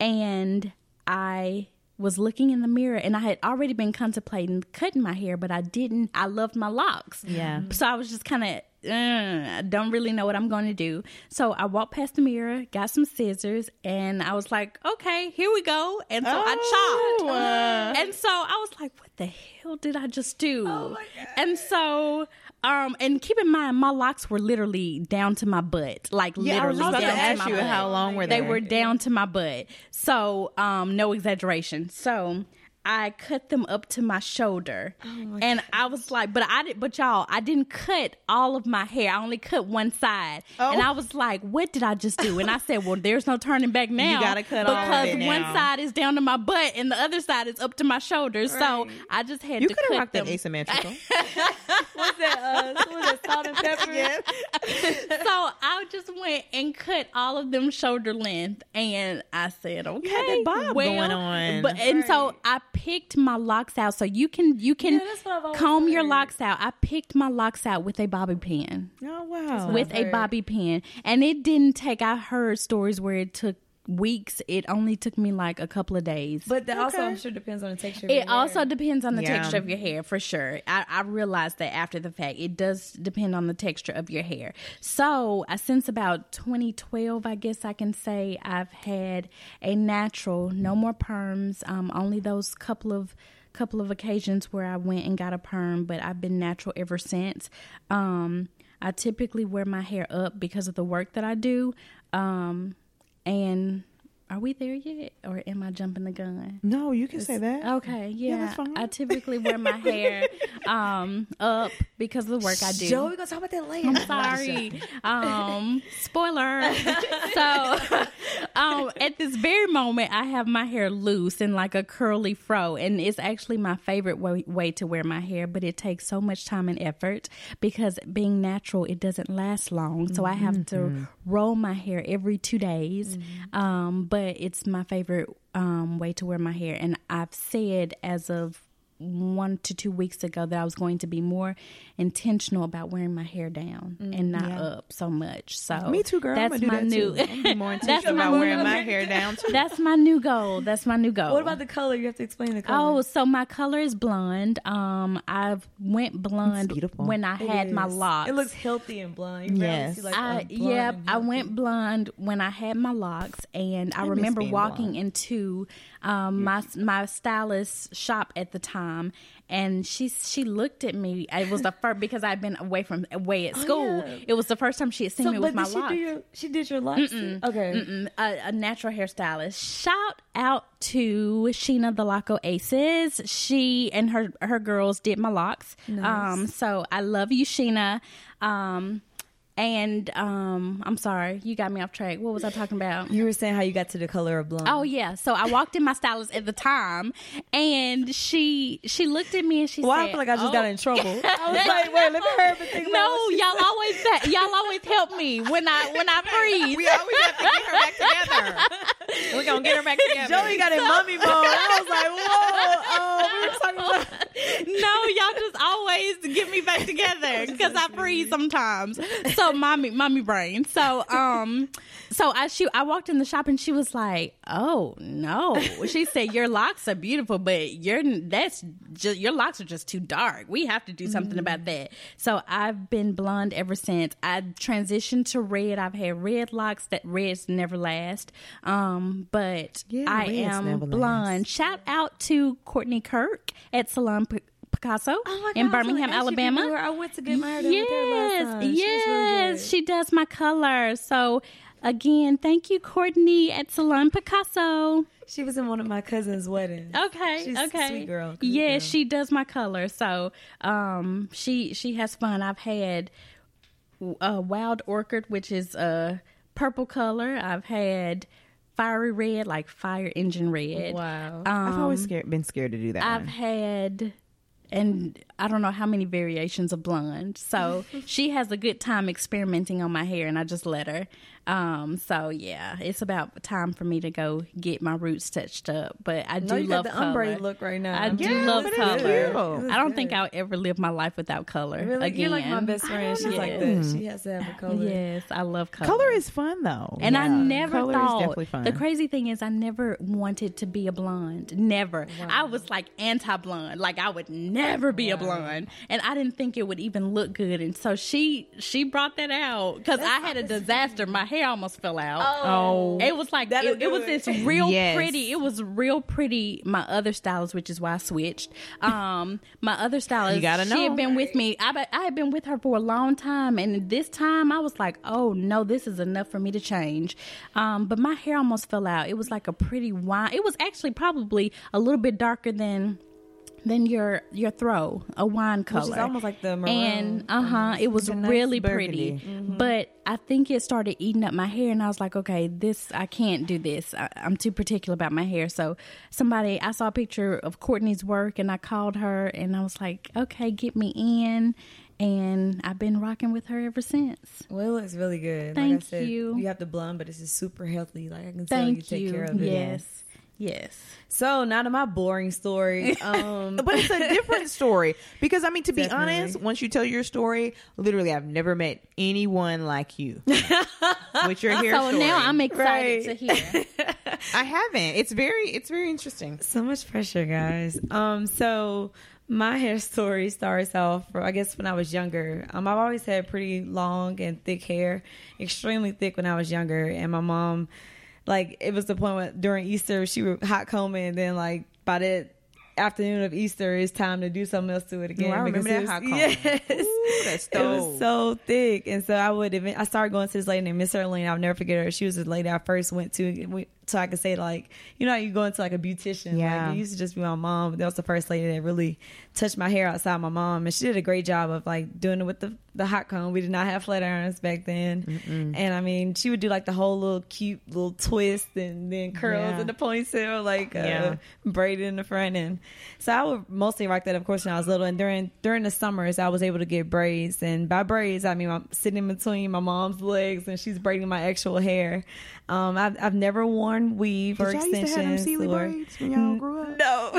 and I was looking in the mirror, and I had already been contemplating cutting my hair, but I didn't. I loved my locks. Yeah. So I was just kind of. I don't really know what I'm going to do. So I walked past the mirror, got some scissors, and I was like, okay, here we go. And so I chopped. Oh, uh, And so I was like, what the hell did I just do? And so, um, and keep in mind, my locks were literally down to my butt. Like yeah, I was literally about down to ask my you butt. how long were They they? were down to my butt. So, um, no exaggeration. So I cut them up to my shoulder. and I was like, but I did but y'all, I didn't cut all of my hair. I only cut one side. Oh. And I was like, what did I just do? And I said, Well, there's no turning back now. You gotta cut all of because it one now. side is down to my butt and the other side is up to my shoulders. So I just had you to could have cut rocked that them. asymmetrical. What's that? Uh, what was that? Salt and pepper. so I just went and cut all of them shoulder length, and I said, "Okay, that bob well, going on. But and so I picked my locks out. So you can you can Yeah, that's what comb your locks out. I picked my locks out with a bobby pin, oh wow. with a bobby pin, and it didn't take. I heard stories where it took weeks. It only took me like a couple of days. But that also, Okay. I'm sure, depends on the texture. Of your It also hair. depends on the Yeah. texture of your hair for sure. I, I realized that after the fact. It does depend on the texture of your hair. So, uh, since about 2012, I guess I can say I've had a natural, no more perms, um, only those couple of couple of occasions where I went and got a perm, but I've been natural ever since. Um, I typically wear my hair up because of the work that I do. Um, and are we there yet, or am I jumping the gun? No, you can say that. Okay, yeah. fine. I typically wear my hair um, up because of the work I do. Joe, we're gonna talk about that later. I'm sorry. Um, spoiler. so, um, at this very moment, I have my hair loose in like a curly fro, and it's actually my favorite way, way to wear my hair. But it takes so much time and effort because being natural, it doesn't last long. So I have to roll my hair every two days. Um, but it's my favorite um, way to wear my hair, and I've said as of one to two weeks ago that I was going to be more intentional about wearing my hair down and not up so much. So Me too, girl. That's my that new. More that's intentional my about wearing my hair down too. That's my new goal. That's my new goal. What about the color? You have to explain the color. Oh, so my color is blonde. Um, I went blonde when I It had my locks. It looks healthy and blonde. You Yes. see, like, I yeah, I went blonde when I had my locks, and I, miss remember walking blonde. into um, my my stylist shop at the time, and she she looked at me. It was the first because I'd been away from away at school. yeah. It was the first time she had seen So, me with my she locks. your? She did your locks. too? Okay. Mm, a, a natural hairstylist. Shout out to Sheena the Loco Aces. She and her her girls did my locks. Um, so I love you, Sheena. Um, and um, I'm sorry, you got me off track. What was I talking about? You were saying how you got to the color of blonde. Oh yeah, so I walked in my stylist at the time, and she she looked at me and she said Well, said, I feel like I just "Oh." got in trouble. I was like, wait, let me hurry up and think about No, y'all always say, y'all always help me when I when I freeze. We always have to get her back together. We're gonna get her back together. Joey got in mummy mode. I was like, whoa, oh, we were talking about. no, y'all just always get me back together because I freeze sometimes. So mommy, mommy brain. So um, so I she I walked in the shop and she was like, "Oh no," she said, "Your locks are beautiful, but your that's just your locks are just too dark. We have to do something about that." So I've been blonde ever since. I transitioned to red. I've had red locks. That reds never last. Um, but Yeah, I am blonde. last. Shout out to Courtney Kirk at Salon Picasso Oh in God, Birmingham, gonna ask you if you Alabama. knew her. I went to get my hair done her last yes, time. She really she does my color. So again, thank you, Courtney at Salon Picasso. She was in one of my cousin's weddings. Okay, She's a okay, sweet girl, good Yeah, girl. she does my color. So um, she she has fun. I've had uh, wild orchid, which is a purple color. I've had fiery red, like fire engine red. Wow. I've always scared, been scared to do that. I've one. had, and I don't know how many variations of blonde. So she has a good time experimenting on my hair, and I just let her. Um, so yeah, it's about time for me to go get my roots touched up. But I do no, you love got the color. ombre look right now. I do love it is color. cute. I don't think I'll ever live my life without color Really? again. You're like my best friend. She's like that. She has to have a color. Yes, I love color. Color is fun though, And I never Color is thought definitely fun. the crazy thing is I never wanted to be a blonde. Never. I was like anti blonde. Like I would never be a blonde. And I didn't think it would even look good. And so she she brought that out because I had a disaster. My hair almost fell out. Oh. It was like That'll it, it was this real Yes. pretty. It was real pretty. My other stylist, which is why I switched. Um, my other stylist, You gotta know. she know. had been with me. I be- I had been with her for a long time, and this time I was like, oh no, this is enough for me to change. Um, but my hair almost fell out. It was like a pretty wine. It was actually probably a little bit darker than than your your throw, a wine color. Which is almost like the maroon. And uh huh, it was Like nice really burgundy. pretty. But I think it started eating up my hair, and I was like, okay, this I can't do this. I, I'm too particular about my hair. So somebody, I saw a picture of Courtney's work, and I called her, and I was like, okay, get me in. And I've been rocking with her ever since. Well, it looks really good. like I Thank said, you. You have the blonde, but it's just super healthy. Like I can tell you take you. care of it. Yes, yes. So now to my boring story. Um, but it's a different story because I mean, to be Definitely. honest, once you tell your story, literally, I've never met anyone like you with your hair So story. now I'm excited Right. to hear. I haven't. It's very, it's very interesting. so much pressure, guys. Um, so my hair story starts off, from, I guess, when I was younger. Um, I've always had pretty long and thick hair, extremely thick when I was younger, and my mom, like, it was the point where during Easter she would hot comb it, and then like by that afternoon of Easter, it's time to do something else to it again. Oh, I remember because that it hot was- comb. Yes. Ooh, It was so thick, and so I would. Even, I started going to this lady named Miss Erlene. I'll never forget her. She was the lady I first went to. We so I could say like, you know, how you go into like a beautician. Yeah. Like, it used to just be my mom. That was the first lady that really touched my hair outside my mom, and she did a great job of like doing it with the the hot comb. We did not have flat irons back then, and I mean, she would do like the whole little cute little twist and then curls Yeah. in the ponytail, like uh, Yeah. braided in the front end. So I would mostly rock that, of course, when I was little. And during during the summers, I was able to get braids, and by braids, I mean I'm sitting in between my mom's legs, and she's braiding my actual hair. Um, I've I've never worn weave or Did y'all used to have them extensions. Celie or, braids when y'all grew up? No.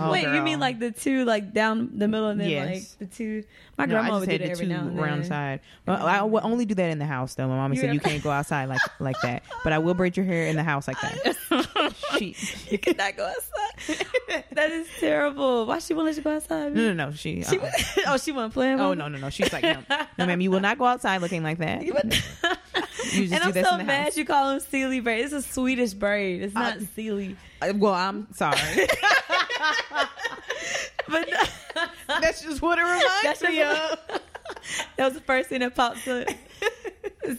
Oh, Wait, you mean like the two like down the middle and then Yes. like the two? My No, grandma I just would do had that the every two now and round then. side. Well, I would only do that in the house though. My mama You said you can't go outside like like that. But I will braid your hair in the house like that. she You cannot go outside. that is terrible. Why she won't let you go outside? no no no she. She, uh, oh, she wasn't playing. oh no no no she's like no no ma'am you will not go outside looking like that. You. Just and I'm so mad house. you call them Celie braid. It's a Swedish braid. It's not Uh, Celie. Well, I'm sorry. But That's just what it reminds me of. that was the first thing that popped up.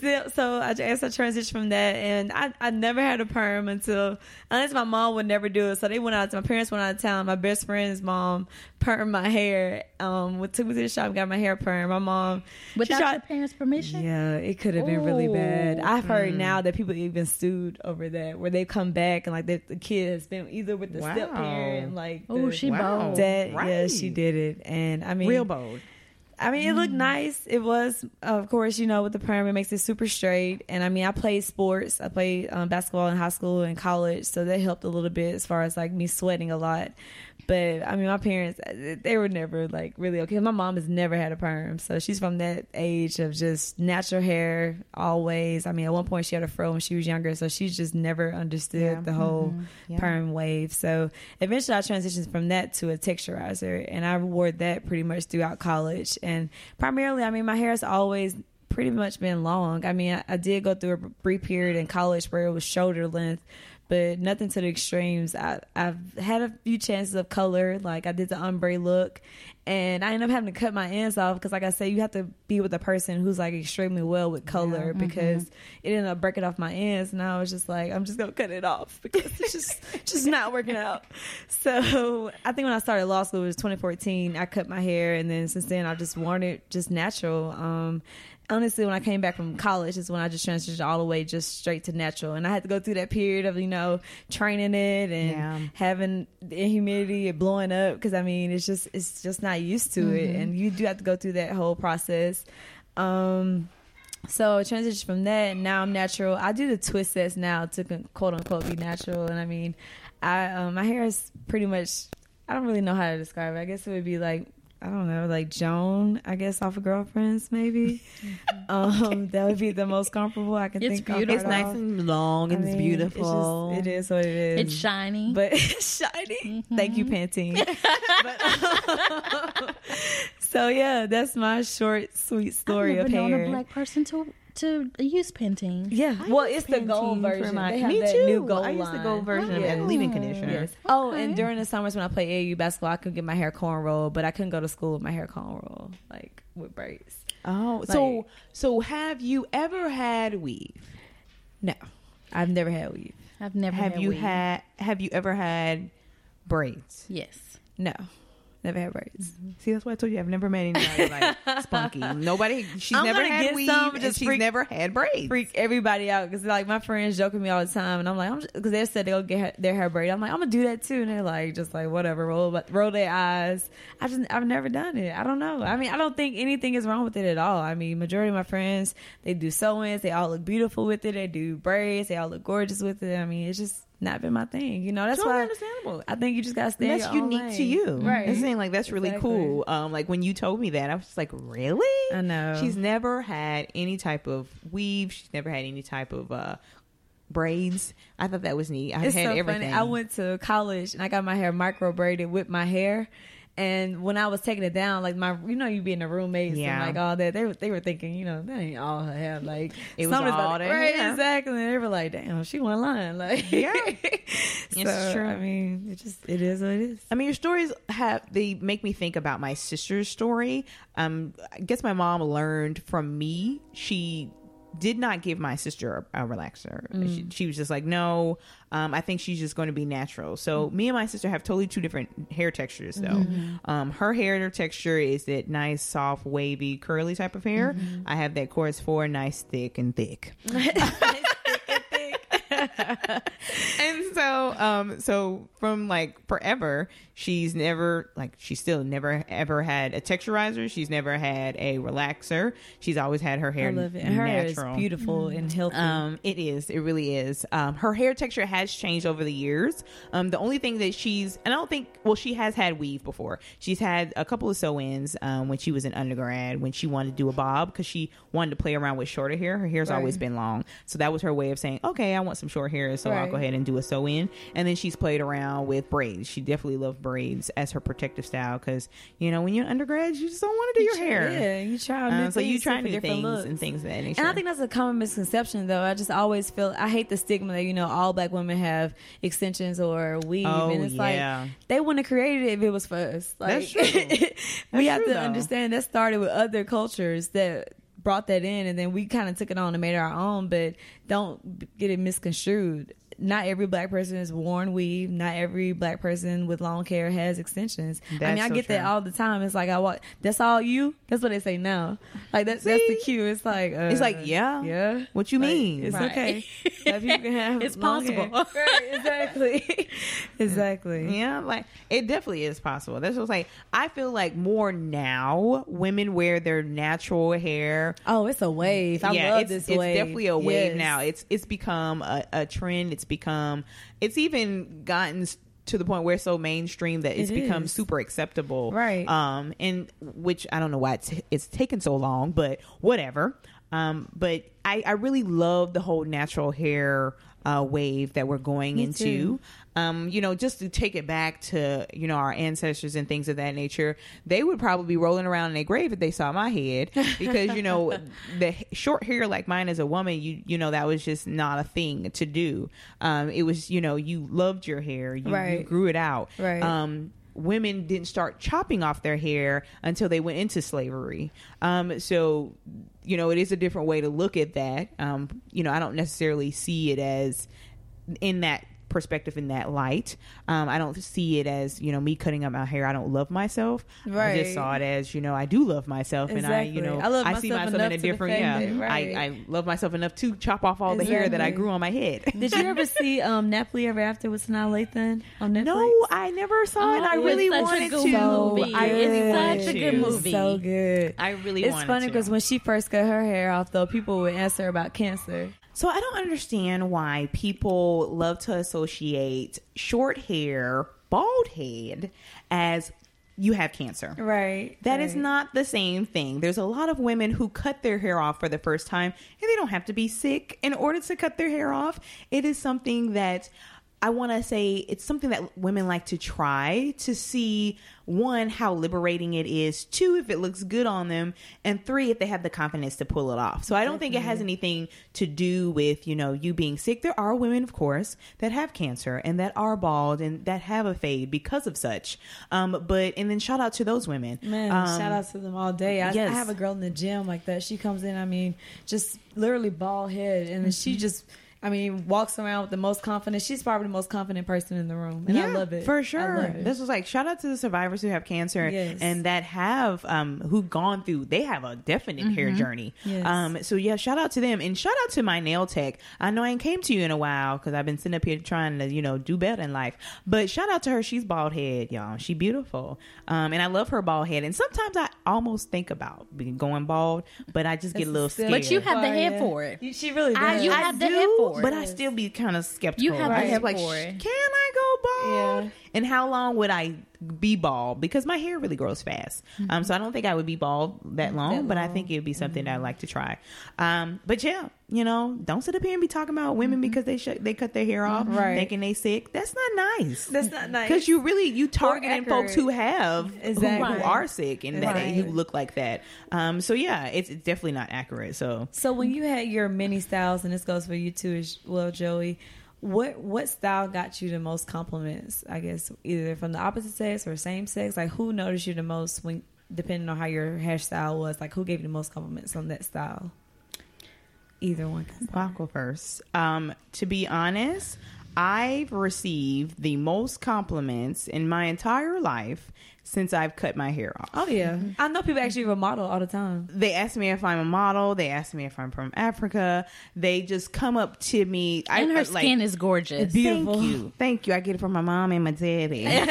So- so I guess I transitioned from that, and I, I never had a perm until unless my mom would never do it. So they went out. My parents went out of town. My best friend's mom permed my hair. Um, took me to the shop, and got my hair perm. My mom Without tried- your parents' permission? Yeah, it could have been really bad. I've heard Mm. now that people even sued over that, where they come back and like the, the kid has been either with the step Wow. parent, like Oh, she Wow. bold. dad. Yeah, she did it, and I mean, Real bold. I mean, it looked nice. It was, of course, you know, with the perm, it makes it super straight. And I mean, I played sports. I played um, basketball in high school and college, so that helped a little bit as far as like me sweating a lot. But I mean, my parents, they were never like really okay. My mom has never had a perm, so she's from that age of just natural hair always. I mean, at one point she had a fro when she was younger, so she's just never understood Yeah. the whole mm-hmm, Yeah. perm wave. So eventually I transitioned from that to a texturizer and I wore that pretty much throughout college. And primarily, I mean, my hair has always pretty much been long. I mean, I, I did go through a brief period in college where it was shoulder length, but nothing to the extremes. I, I've had a few chances of color, like I did the ombre look, and I ended up having to cut my ends off because, like I said, you have to be with a person who's like extremely well with color because it ended up breaking off my ends, and I was just like, I'm just gonna cut it off because it's just just not working out. So I think when I started law school, it was 2014. I cut my hair, and then since then, I've just worn it just natural. Um, honestly, when I came back from college, is when I just transitioned all the way just straight to natural, and I had to go through that period of you know training it and Yeah. having the humidity and blowing up because I mean it's just it's just not used to it, and you do have to go through that whole process. Um, so transition from that, now I'm natural. I do the twist sets now to quote unquote be natural, and I mean, I um, my hair is pretty much. I don't really know how to describe it. I guess it would be like I don't know, like Joan. I guess off of Girlfriends, maybe. um, that would be the most comfortable I can It's think. of beautiful. It's nice off. and long I and it's beautiful. It's just, it is what it is. It's shiny. but it's shiny. Thank you, Pantene. But- so yeah, that's my short, sweet story I've of never known hair. a black person to to use Pantene. yeah, I well, use it's the gold version. my- they have Me that too. new gold I use the gold version Yes. and leave-in conditioner. Yes. Oh, and during the summers when I play AAU basketball, I could get my hair cornrow, but I couldn't go to school with my hair cornrow, like with braids. Oh, so so have you ever had weave? No, I've never had weave. I've never have had you weave. had have you ever had braids? Yes. No, never had braids. Mm-hmm. See, that's why I told you I've never met anybody like spunky. Nobody. She's I'm never had weave, some, and just she's freak- never had braids. freak everybody out because like my friends joke with me all the time, and I'm like, I'm because they said they'll get her, their hair braided. I'm like, I'm gonna do that too, and they're like, just like whatever, roll but roll their eyes. I just I've never done it. I don't know. I mean, I don't think anything is wrong with it at all. I mean, majority of my friends they do sew-ins, they all look beautiful with it. They do braids, they all look gorgeous with it. I mean, it's just not been my thing. You know, that's totally why understandable. I think you just gotta stay. that's unique to you, right? I'm saying like that's really Exactly. cool. Um, like when you told me that, I was just like, really? I know. She's never had any type of weave. She's never had any type of uh braids. I thought that was neat. I it's had so everything. funny. I went to college and I got my hair micro braided with my hair. And when I was taking it down, like my, you know, you being a roommate, Yeah. and like all that, they were they were thinking, you know, that ain't all her hair. Like It was all that right? hair. Exactly. And they were like, damn, she wasn't lying. Like, Yeah. so, It's true. I mean, it just it is what it is. I mean, your stories have they make me think about my sister's story. Um, I guess my mom learned from me. She did not give my sister a, a relaxer. Mm. She, she was just like, no, um, I think she's just going to be natural. So me and my sister have totally two different hair textures, though. Mm-hmm. Um, her hair texture is that nice, soft, wavy, curly type of hair. Mm-hmm. I have that chorus four, nice, thick, and thick. and so um so from like forever she's never like she's still never ever had a texturizer she's never had a relaxer she's always had her hair I love it. And her hair is beautiful and healthy. um, it is. It really is. Um, her hair texture has changed over the years. Um, the only thing that she's, and I don't think, well, she has had weave before. She's had a couple of sew-ins um, when she was an undergrad when she wanted to do a bob because she wanted to play around with shorter hair. Her hair's Right. always been long, so that was her way of saying, okay, I want some short hair, so I'll go ahead and do a sew-in. And then she's played around with braids. She definitely loved braids as her protective style because you know when you're undergrad, you just don't want to do your hair. Yeah, you try new Um, so you try new things looks. and things of that nature. And I think that's a common misconception, though. I just always feel I hate the stigma that you know all black women have extensions or weave, Oh, and it's yeah. like they wouldn't have created it if it was for us. Like, That's true. we have true, to though. understand that started with other cultures that brought that in, and then we kind of took it on and made it our own. But don't get it misconstrued. Not every black person is worn weave. Not every black person with long hair has extensions. I mean, I so get that all the time. It's like I walk. That's all you. That's what they say now. Like that's that's the cue. It's like uh, It's like, yeah. yeah. What you Like, mean? It's Right. okay. If you can have It's possible. Right, exactly. exactly. Yeah, like it definitely is possible. That's what's like. I feel like more now women wear their natural hair. Oh, it's a wave. I yeah, love it's, this it's wave. It's definitely a wave Yes. now. It's it's become a, a trend. It's become it's even gotten to the point where it's so mainstream that it's It become is. super acceptable. Right. Um, and which I don't know why it's it's taken so long, but whatever. Um, but I I really love the whole natural hair uh wave that we're going Me into. too. Um, you know, just to take it back to you know our ancestors and things of that nature, they would probably be rolling around in their grave if they saw my head because you know the short hair like mine as a woman, you you know that was just not a thing to do. Um, it was you know you loved your hair, you, you grew it out. Right. Um, women didn't start chopping off their hair until they went into slavery. Um, so, you know, it is a different way to look at that. Um, you know, I don't necessarily see it as in that perspective in that light. Um, I don't see it as, you know, me cutting up my hair. I don't love myself. Right. I just saw it as, you know, I do love myself and I, you know, I love see myself myself in enough a different, yeah, it, right. I, I love myself enough to chop off all the hair that I grew on my head. Did you ever see um Nappily Ever After with Sanaa Lathan on Netflix? No, I never saw it. I Oh, really it's such a wanted good to. movie. I It's such wanted a good movie. So good. I really It's wanted funny because when she first cut her hair off, though, people would ask her about cancer. So I don't understand why people love to associate short hair, bald head as you have cancer. Right. That is right. not the same thing. There's a lot of women who cut their hair off for the first time and they don't have to be sick in order to cut their hair off. It is something that I want to say it's something that women like to try to see one how liberating it is, two if it looks good on them, and three if they have the confidence to pull it off. So I don't think it has anything to do with, you know, you being sick. There are women of course that have cancer and that are bald and that have a fade because of such. Um but and then shout out to those women. Man, Um, shout out to them all day. I, yes. I have a girl in the gym like that. She comes in, I mean, just literally bald head, and then she just, I mean, walks around with the most confidence. She's probably the most confident person in the room, and I love it for I sure. love it. This was like shout out to the survivors who have cancer Yes. and that have um who've gone through. They have a definite hair journey. Mm-hmm. Yes. Um, so yeah, shout out to them and shout out to my nail tech. I know I ain't came to you in a while because I've been sitting up here trying to you know do better in life. But shout out to her. She's bald head, y'all. She beautiful. Um, and I love her bald head. And sometimes I almost think about being going bald, but I just get a little scared. But you have the head for it. You- She really I- does. you I have the do, head for it. But I still be kind of skeptical. You have the I head like, for Can I go bald? Yeah. And how long would I be bald? Because my hair really grows fast. Um, so I don't think I would be bald that long, That but I think it would be something that I'd like to try. Um, but yeah, you know, don't sit up here and be talking about women because they sh- they cut their hair off, Right. thinking they sick. That's not nice. That's not nice. Because you really you targeting folks who have Exactly. who, who are sick and that who look like that. Um, so yeah, it's, it's definitely not accurate. So So when you had your mini styles, and this goes for you too as well, Joey. What what style got you the most compliments? I guess either from the opposite sex or same sex. Like who noticed you the most when, depending on how your hairstyle was. Like who gave you the most compliments on that style? Either one. I'll go first. Um, to be honest, I've received the most compliments in my entire life since I've cut my hair off. Oh yeah, mm-hmm. I know people actually remodel all the time. They ask me if I'm a model. They ask me if I'm from Africa. They just come up to me. I, And her uh, I- skin is gorgeous. beautiful. Thank you. Thank you. I get it from my mom and my daddy.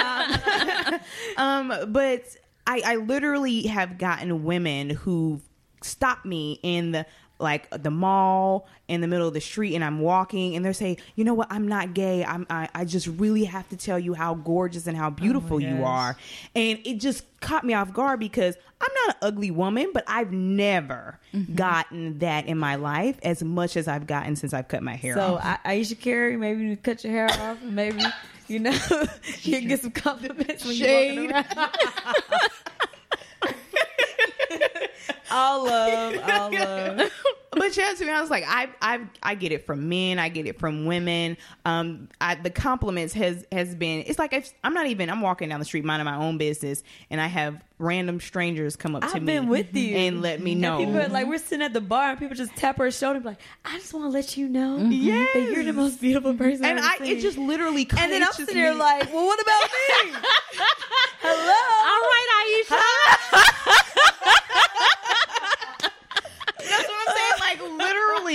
Um, um, but I, I literally have gotten women who stop me in the like the mall in the middle of the street and I'm walking and they're saying, you know what, I'm not gay. I'm I, I just really have to tell you how gorgeous and how oh, beautiful you gosh. are. And it just caught me off guard because I'm not an ugly woman, but I've never mm-hmm. gotten that in my life as much as I've gotten since I've cut my hair So off. I, Aisha Carey, maybe you cut your hair off, and maybe you know you can get some compliments when Shade. you're walking around. all love, all love. but yeah, to be honest, like I, I, I get it from men. I get it from women. Um, I, the compliments has has been. It's like if, I'm not even. I'm walking down the street minding my own business, and I have random strangers come up to I've me been with you and let me And know. people are like we're sitting at the bar and people just tap her shoulder and be like, I just want to let you know Yes. that you're the most beautiful person. and I've I, ever it just literally. Comes. And then I'm it's just sitting there like, well, what about me? Hello. All right, Aisha. That's what I'm saying. Like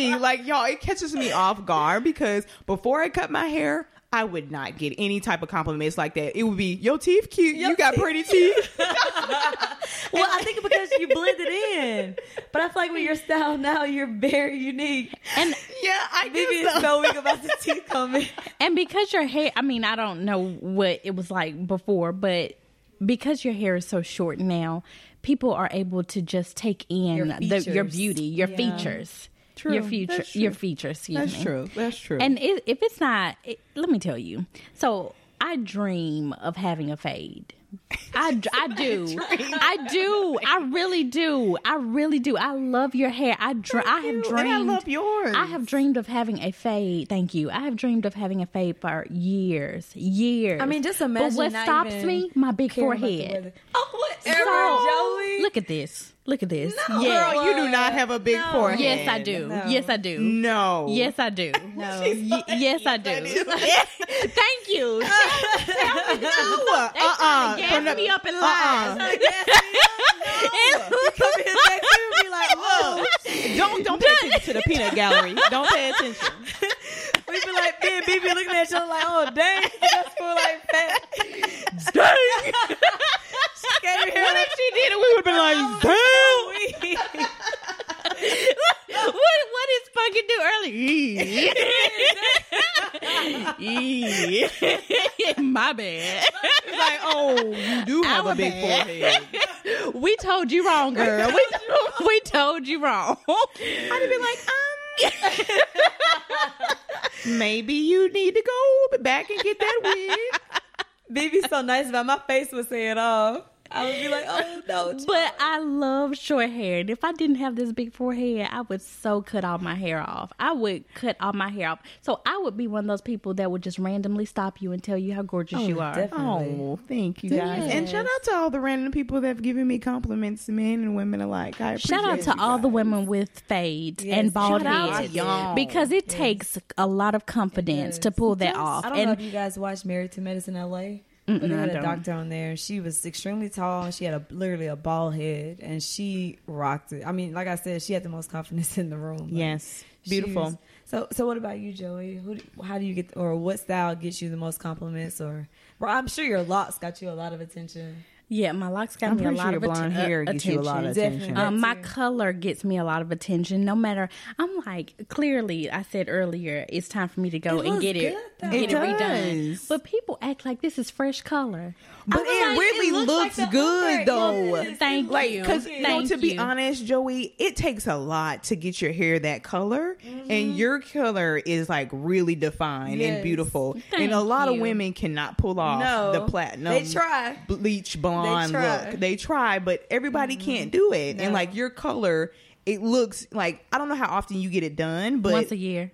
literally, like y'all, it catches me off guard because before I cut my hair. I would not get any type of compliments like that. It would be your teeth cute. Your you got teeth pretty teeth. Well, I think because you blended in, but I feel like with your style now, you're very unique. And yeah, I Vivi guess is so. so weak about the teeth coming. and because your hair, I mean, I don't know what it was like before, but because your hair is so short now, people are able to just take in Your the, your beauty, your Yeah. features. True. Your future, That's your true. features. Excuse That's me. true. That's true. And it, if it's not, it, let me tell you. So I dream of having a fade. I, I do. I do. I really do. I really do. I love your hair. I dr- I have dreamed. And I love yours. I have dreamed of having a fade. Thank you. I have dreamed of having a fade for years, years. I mean, just But imagine. what stops me? My big caring about the forehead. Oh, whatever, So, Joey. Look at this. Look at this. No. yes. Girl, you do not have a big No. forehead. Yes, I do. No. Yes, I do. No. Yes, I do. No. Y- yes, I do. Thank you. No. They Uh-uh. To gas From the- me up in uh-uh. lies. Come in next and be like, whoa. Don't don't pay attention to the peanut gallery. Don't pay attention. We be like, me and BB looking at each other like, oh, dang. That's cool, like, fat. Dang. What if she did it? We would have been like, damn. what what did Spunky do earlier? My bad. It's like, oh, you do have Our a big bad. forehead. We told you wrong, girl. We, we told you wrong. I'd been like, um, maybe you need to go back and get that wig. BB's so nice about my face was saying it all. I would be like, oh, no. But I love short hair. And if I didn't have this big forehead, I would so cut all my hair off. I would cut all my hair off. So I would be one of those people that would just randomly stop you and tell you how gorgeous Oh, you are. definitely. Oh, thank you guys. And shout out to all the random people that have given me compliments, men and women alike. I appreciate Shout out to you all the women with fades Yes, and bald shout out to heads because it takes a lot of confidence to pull that off. I don't know if you guys watch Married to Medicine LA. But they I had a doctor on there, she was extremely tall. She had a literally a bald head, and she rocked it. I mean, like I said, she had the most confidence in the room. Like, Yes, beautiful. was- so, so what about you, Joey? Who, how do you get, or what style gets you the most compliments? Or, well, I'm sure your locks got you a lot of attention. Yeah, my locks got I'm me a lot sure of blonde atten- hair uh, gets you a lot of attention. attention. Um, my color gets me a lot of attention. No matter, I'm like clearly. I said earlier, it's time for me to go It and get it, good, though. get It it, redone. But people act like this is fresh color. But it like, really looks looks, like good though. yes, Thank like you. because you know to be you. honest joey it takes a lot to get your hair that color and mm-hmm. your color is like really defined and beautiful Thank and a lot of women cannot pull off No. the platinum They try. bleach blonde They try. look they try but everybody mm-hmm. can't do it No. and like your color it looks like i don't know how often you get it done but Once a year.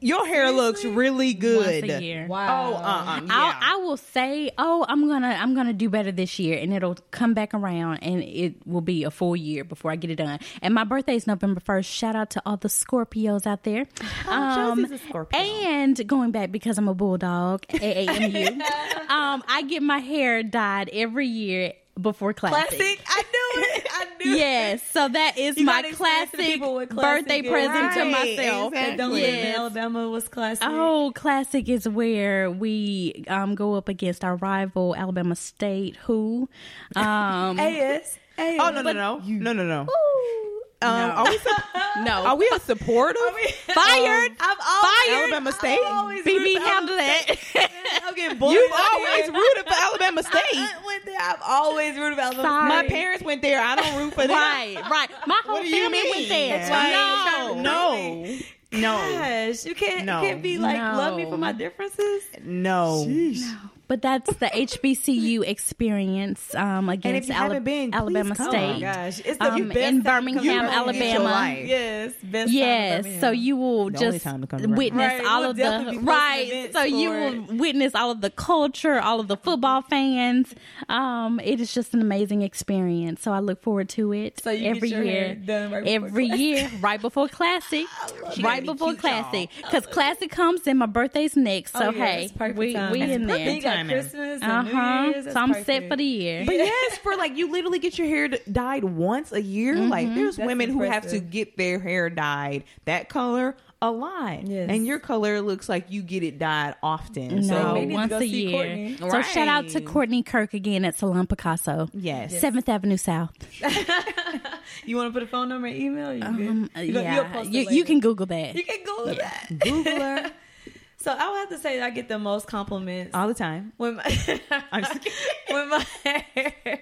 Your hair looks really good. Once a year. Wow. Oh, uh, uh yeah. I'll, I will say, oh, I'm gonna, I'm gonna do better this year, and it'll come back around, and it will be a full year before I get it done. And my birthday is November first. Shout out to all the Scorpios out there. Oh, Josie's a Scorpio. And going back because I'm a bulldog, AAMU. um, I get my hair dyed every year before classic. Classic. I knew it. I knew it. Yes, so that is You my gotta explain to the classic classic birthday is. present to myself. exactly. Don't live Yes. Alabama was classic. Oh, classic is where we um, go up against our rival Alabama State, who um, AS. AS. Oh no no no no no no. Ooh. Um, No. Are we sup- no are we a supporter? fired. I've always, Alabama State? I've BB handle Alabama that. I'm getting bullied. You've always rooted for Alabama uh, State. I went there. I've always rooted for Alabama Sorry. My parents went there. I don't root for them. right, right. My whole What do you family mean? went there. That's why- no, no, no, Gosh, you can't No. you can't be like No. love me for my differences. no. But that's the HBCU experience um, And if against you Ala- haven't been, Alabama come. State. Oh my gosh, it's the Um, best in time come Birmingham, Birmingham. Get your Alabama. life. Yes, best Yes, Birmingham. so you will The just time to come to witness Right, all we'll of the right. So you for will witness all of the culture, all of the football fans. Um, it is just an amazing experience. So I look forward to it So you every get your year. hair done right every Classic. year, right before classic, right before classic, because classic comes and my birthday's next. So Oh, yeah, hey, we time. we in there. You Timing. Christmas and Uh New huh. Year's. So I'm perfect. set for the year. But yes, for like you literally get your hair dyed once a year. Like there's That's women who have to get their hair dyed that color a lot, Yes. and your color looks like you get it dyed often. No, so may once a year. Courtney. So shout out to Courtney Kirk again at Salon Picasso. yes, Seventh Avenue South. You want to put a phone number and email? You? Um, You you'll yeah, you, you can Google that. You can Google that. Google her So I would have to say that I get the most compliments all the time. when my I'm when my hair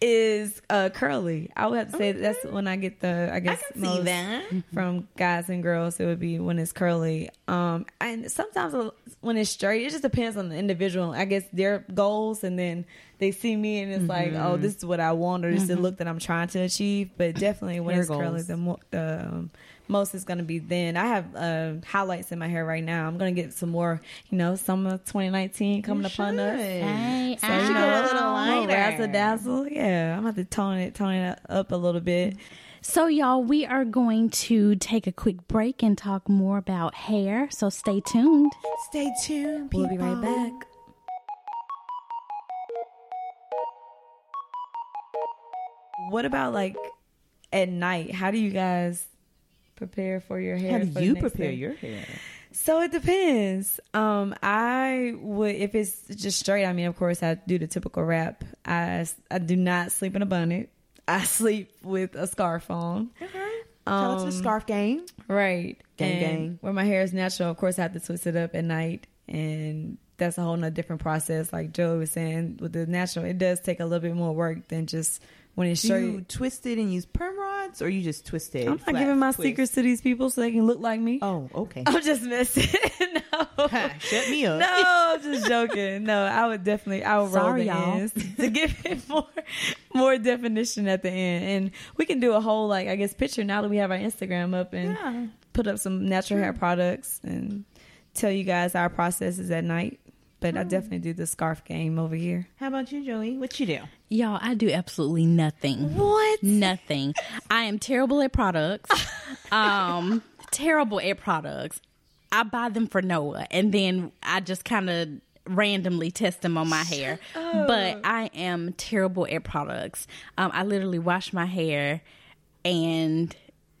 is uh, curly. I would have to say that that's when I get the I guess see most that. from guys and girls. It would be when it's curly. Um, and sometimes when it's straight, it just depends on the individual. I guess their goals, and then they see me, and it's like, oh, Mm-hmm. this is what I want, or this is the look that I'm trying to achieve. But definitely when Hair it's curly, goals. the more the um, most is going to be then. I have uh, highlights in my hair right now. I'm going to get some more, you know, summer 2019 coming You upon us. should. Hey, So, ah. you go a little more lighter. razzle dazzle. Yeah, I'm about to tone it, tone it up a little bit. So, y'all, we are going to take a quick break and talk more about hair. So, stay tuned. Stay tuned. We'll be right back. What about like at night? How do you guys prepare for your hair? How do you prepare day? your hair? So it depends. Um, I would if it's just straight. I mean, of course, I do the typical wrap. I I do not sleep in a bonnet. I sleep with a scarf on. Tell us the Um, scarf game. Right. Gang, and gang. Where my hair is natural, of course, I have to twist it up at night. And that's a whole nother different process. Like Joe was saying, with the natural, it does take a little bit more work than just when it's Do you twisted and use perm rods, or you just twisted? I'm not giving my twist? secrets to these people so they can look like me. Oh, okay. I'm just messing. no. Shut me up. No, I'm just joking. No, I would definitely I would roll the y'all. ends to give it more more definition at the end. And we can do a whole like I guess picture now that we have our Instagram up and Yeah. put up some natural hair products and tell you guys our processes at night. But I definitely do the scarf game over here. How about you, Joey? What you do? Y'all, I do absolutely nothing. What? Nothing. I am terrible at products. Um, terrible at products. I buy them for Noah, and then I just kind of randomly test them on my hair. But I am terrible at products. Um, I literally wash my hair and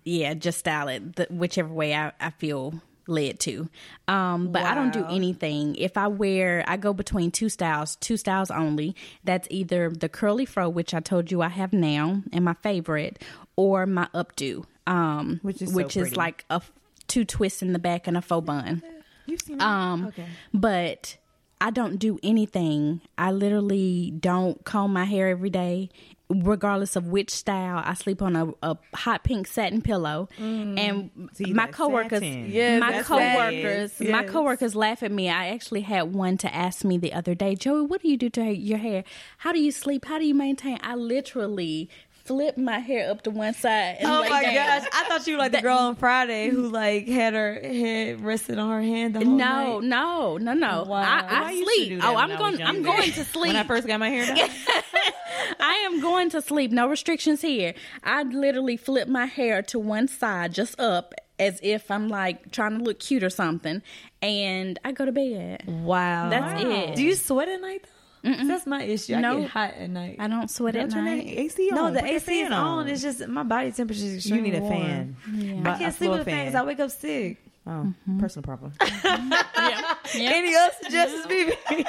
yeah, just style it the, whichever way I, I feel led to. Um, but I don't do anything. If I wear, I go between two styles, two styles only. That's either the curly fro, which I told you I have now, and my favorite, or my updo, um, Which is so which is like a two twists in the back and a faux bun. You've seen Um, Okay. but I don't do anything. I literally don't comb my hair every day, regardless of which style. I sleep on a, a hot pink satin pillow, and See, my coworkers. Yes, my coworkers, satin. my coworkers laugh at me. I actually had one to ask me the other day, Joey, what do you do to your hair? How do you sleep? How do you maintain? I literally flip my hair up to one side. And Oh my down. gosh! I thought you were like the girl on Friday who like had her head rested on her hand the whole No, night. no, no, no. Wow. I, I I used to do sleep. Oh, I'm going. I'm going to sleep. When I first got my hair done. I am going to sleep. No restrictions here. I literally flip my hair to one side, just up, as if I'm like trying to look cute or something, and I go to bed. Wow, That's it. Do you sweat at night though? That's my issue. I No. get hot at night. I don't sweat Don't at turn that night. AC on. no, the Put AC is fan on. It's just my body temperature is You need a warm. fan. Yeah. I can't a sleep floor with a fan fan. because I wake up sick. Oh, mm-hmm. personal problem. yeah. yeah. Any other mm-hmm. suggestions, BB?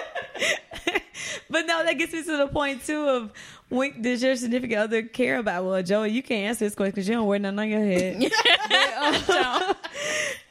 but no, that gets me to the point too of when does your significant other care about? Well, Joey, you can't answer this question because you don't wear nothing on your head.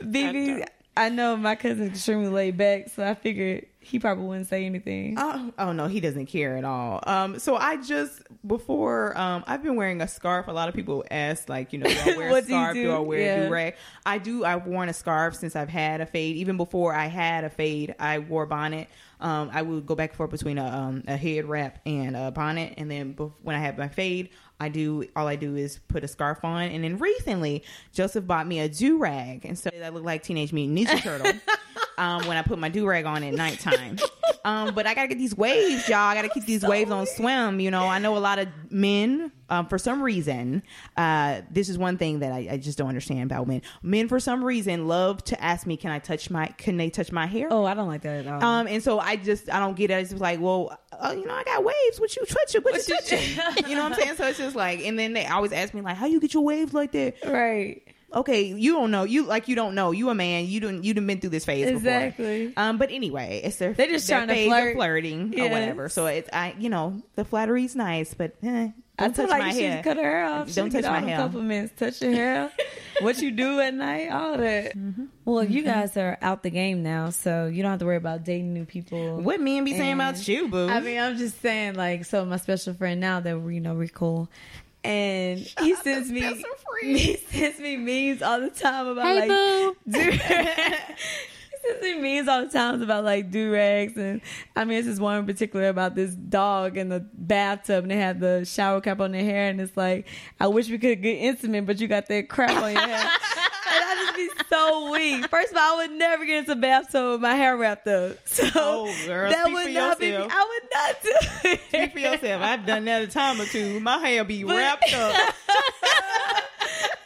BB, I know my cousin's extremely laid back, so I figured he probably wouldn't say anything. Oh, oh no, he doesn't care at all. Um, so I just before um, I've been wearing a scarf. A lot of people ask, like, you know, do I wear a What do scarf? do? I wear Yeah. a do rag? I do. I've worn a scarf since I've had a fade. Even before I had a fade, I wore a bonnet. Um, I would go back and forth between a, um, a head wrap and a bonnet, and then bef- when I have my fade, I do all I do is put a scarf on. And then recently, Joseph bought me a do rag, and so I look like Teenage Mutant Ninja Turtle. um, when I put my do rag on at nighttime. Um, but I gotta get these waves, y'all. I gotta keep these waves on swim. You know, I know a lot of men, um, for some reason, uh, this is one thing that I, I just don't understand about men. Men, for some reason, love to ask me, "Can I touch my? Can they touch my hair?" Oh, I don't like that at all. Um, and so I just I don't get it. It's just like, well, uh, you know, I got waves. What you touch touching? What, you touching? you know what I'm saying? So it's just like, and then they always ask me like, how you get your waves like that? right. Okay, you don't know. You like you don't know. You a man. You don't. You done been through this phase Exactly. before. Um, but anyway, it's their They're just their trying to phase of flirt. flirting or whatever. So it's I, you know, the flattery's nice, but eh, I don't feel like my you should hair. cut her hair off. Don't touch my hair. Compliments. Touch your hair. what you do at night. All that. Mm-hmm. Well, you guys are out the game now, so you don't have to worry about dating new people. What men be saying about And- you, boo? I mean, I'm just saying, like, so my special friend now that we you know we're cool, and he sends me he sends me memes all the time about Hey, like boo. do he sends me memes all the times about like do rags and I mean, it's just one in particular about this dog in the bathtub and they have the shower cap on their hair and it's like, I wish we could get intimate, but you got that crap on your hair. I just be so weak. First of all, I would never get into a bathtub with my hair wrapped up. So Oh, girl, that would not be. yourself. I would not do it. Speak for yourself. I've done that a time or two. My hair be wrapped up.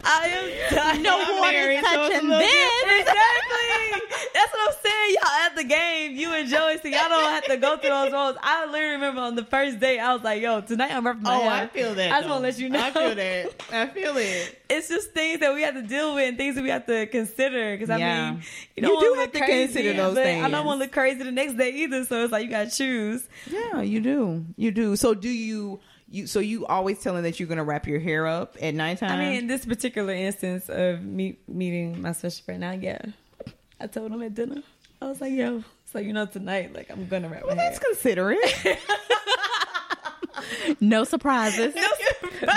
I am dying. No I'm water married, so it's a touching this. Exactly. That's what I'm saying. Y'all at the game, you and Joey, so y'all don't have to go through those roles. I literally remember on the first day, I was like, "Yo, tonight I'm repping my Oh, hair." I feel that. I just want to let you know. I feel that. I feel it. It's just things that we have to deal with and things that we have to consider. Because I Yeah. mean, you, You do have to crazy, consider those but I don't want to look crazy the next day either. So it's like you got to choose. Yeah, you do. You do. So do you? You so you always telling that you're gonna wrap your hair up at nighttime? I mean, in this particular instance of me meeting my special friend, now, yeah, I told him at dinner. I was like, "Yo, so you know, tonight, like, I'm gonna wrap my well, hair." that's considerate. No surprises.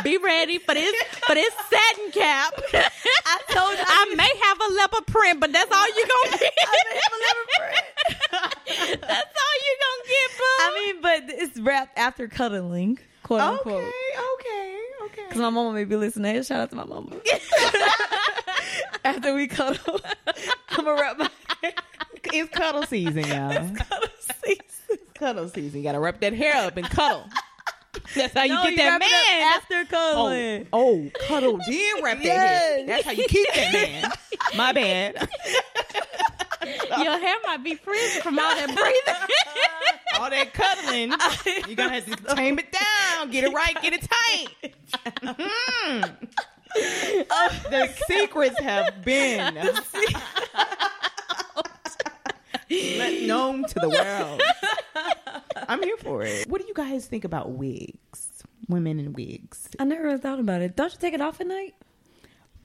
Be ready for this for this satin cap. I told you- I may have a leopard print, but that's all you gonna get. that's all you gonna get, boo. I mean, but it's wrapped after cuddling, quote okay, unquote. okay, okay. Because my mama may be listening. Shout out to my mama. after we cuddle, I'm gonna wrap my hair. It's cuddle season, y'all. Cuddle season. cuddle season. You gotta wrap that hair up and cuddle. That's how you No, get you that wrap it up man. after cuddling. Oh, oh, cuddle, then wrap that Yes. hair. That's how you keep that man. My bad. Your hair might be freezing from all that breathing. All that cuddling, you're gonna have to tame it down, get it right, get it tight. Mhm. the secrets have been let known to the world. I'm here for it. What do you guys think about wigs? Women in wigs. I never really thought about it. Don't you take it off at night?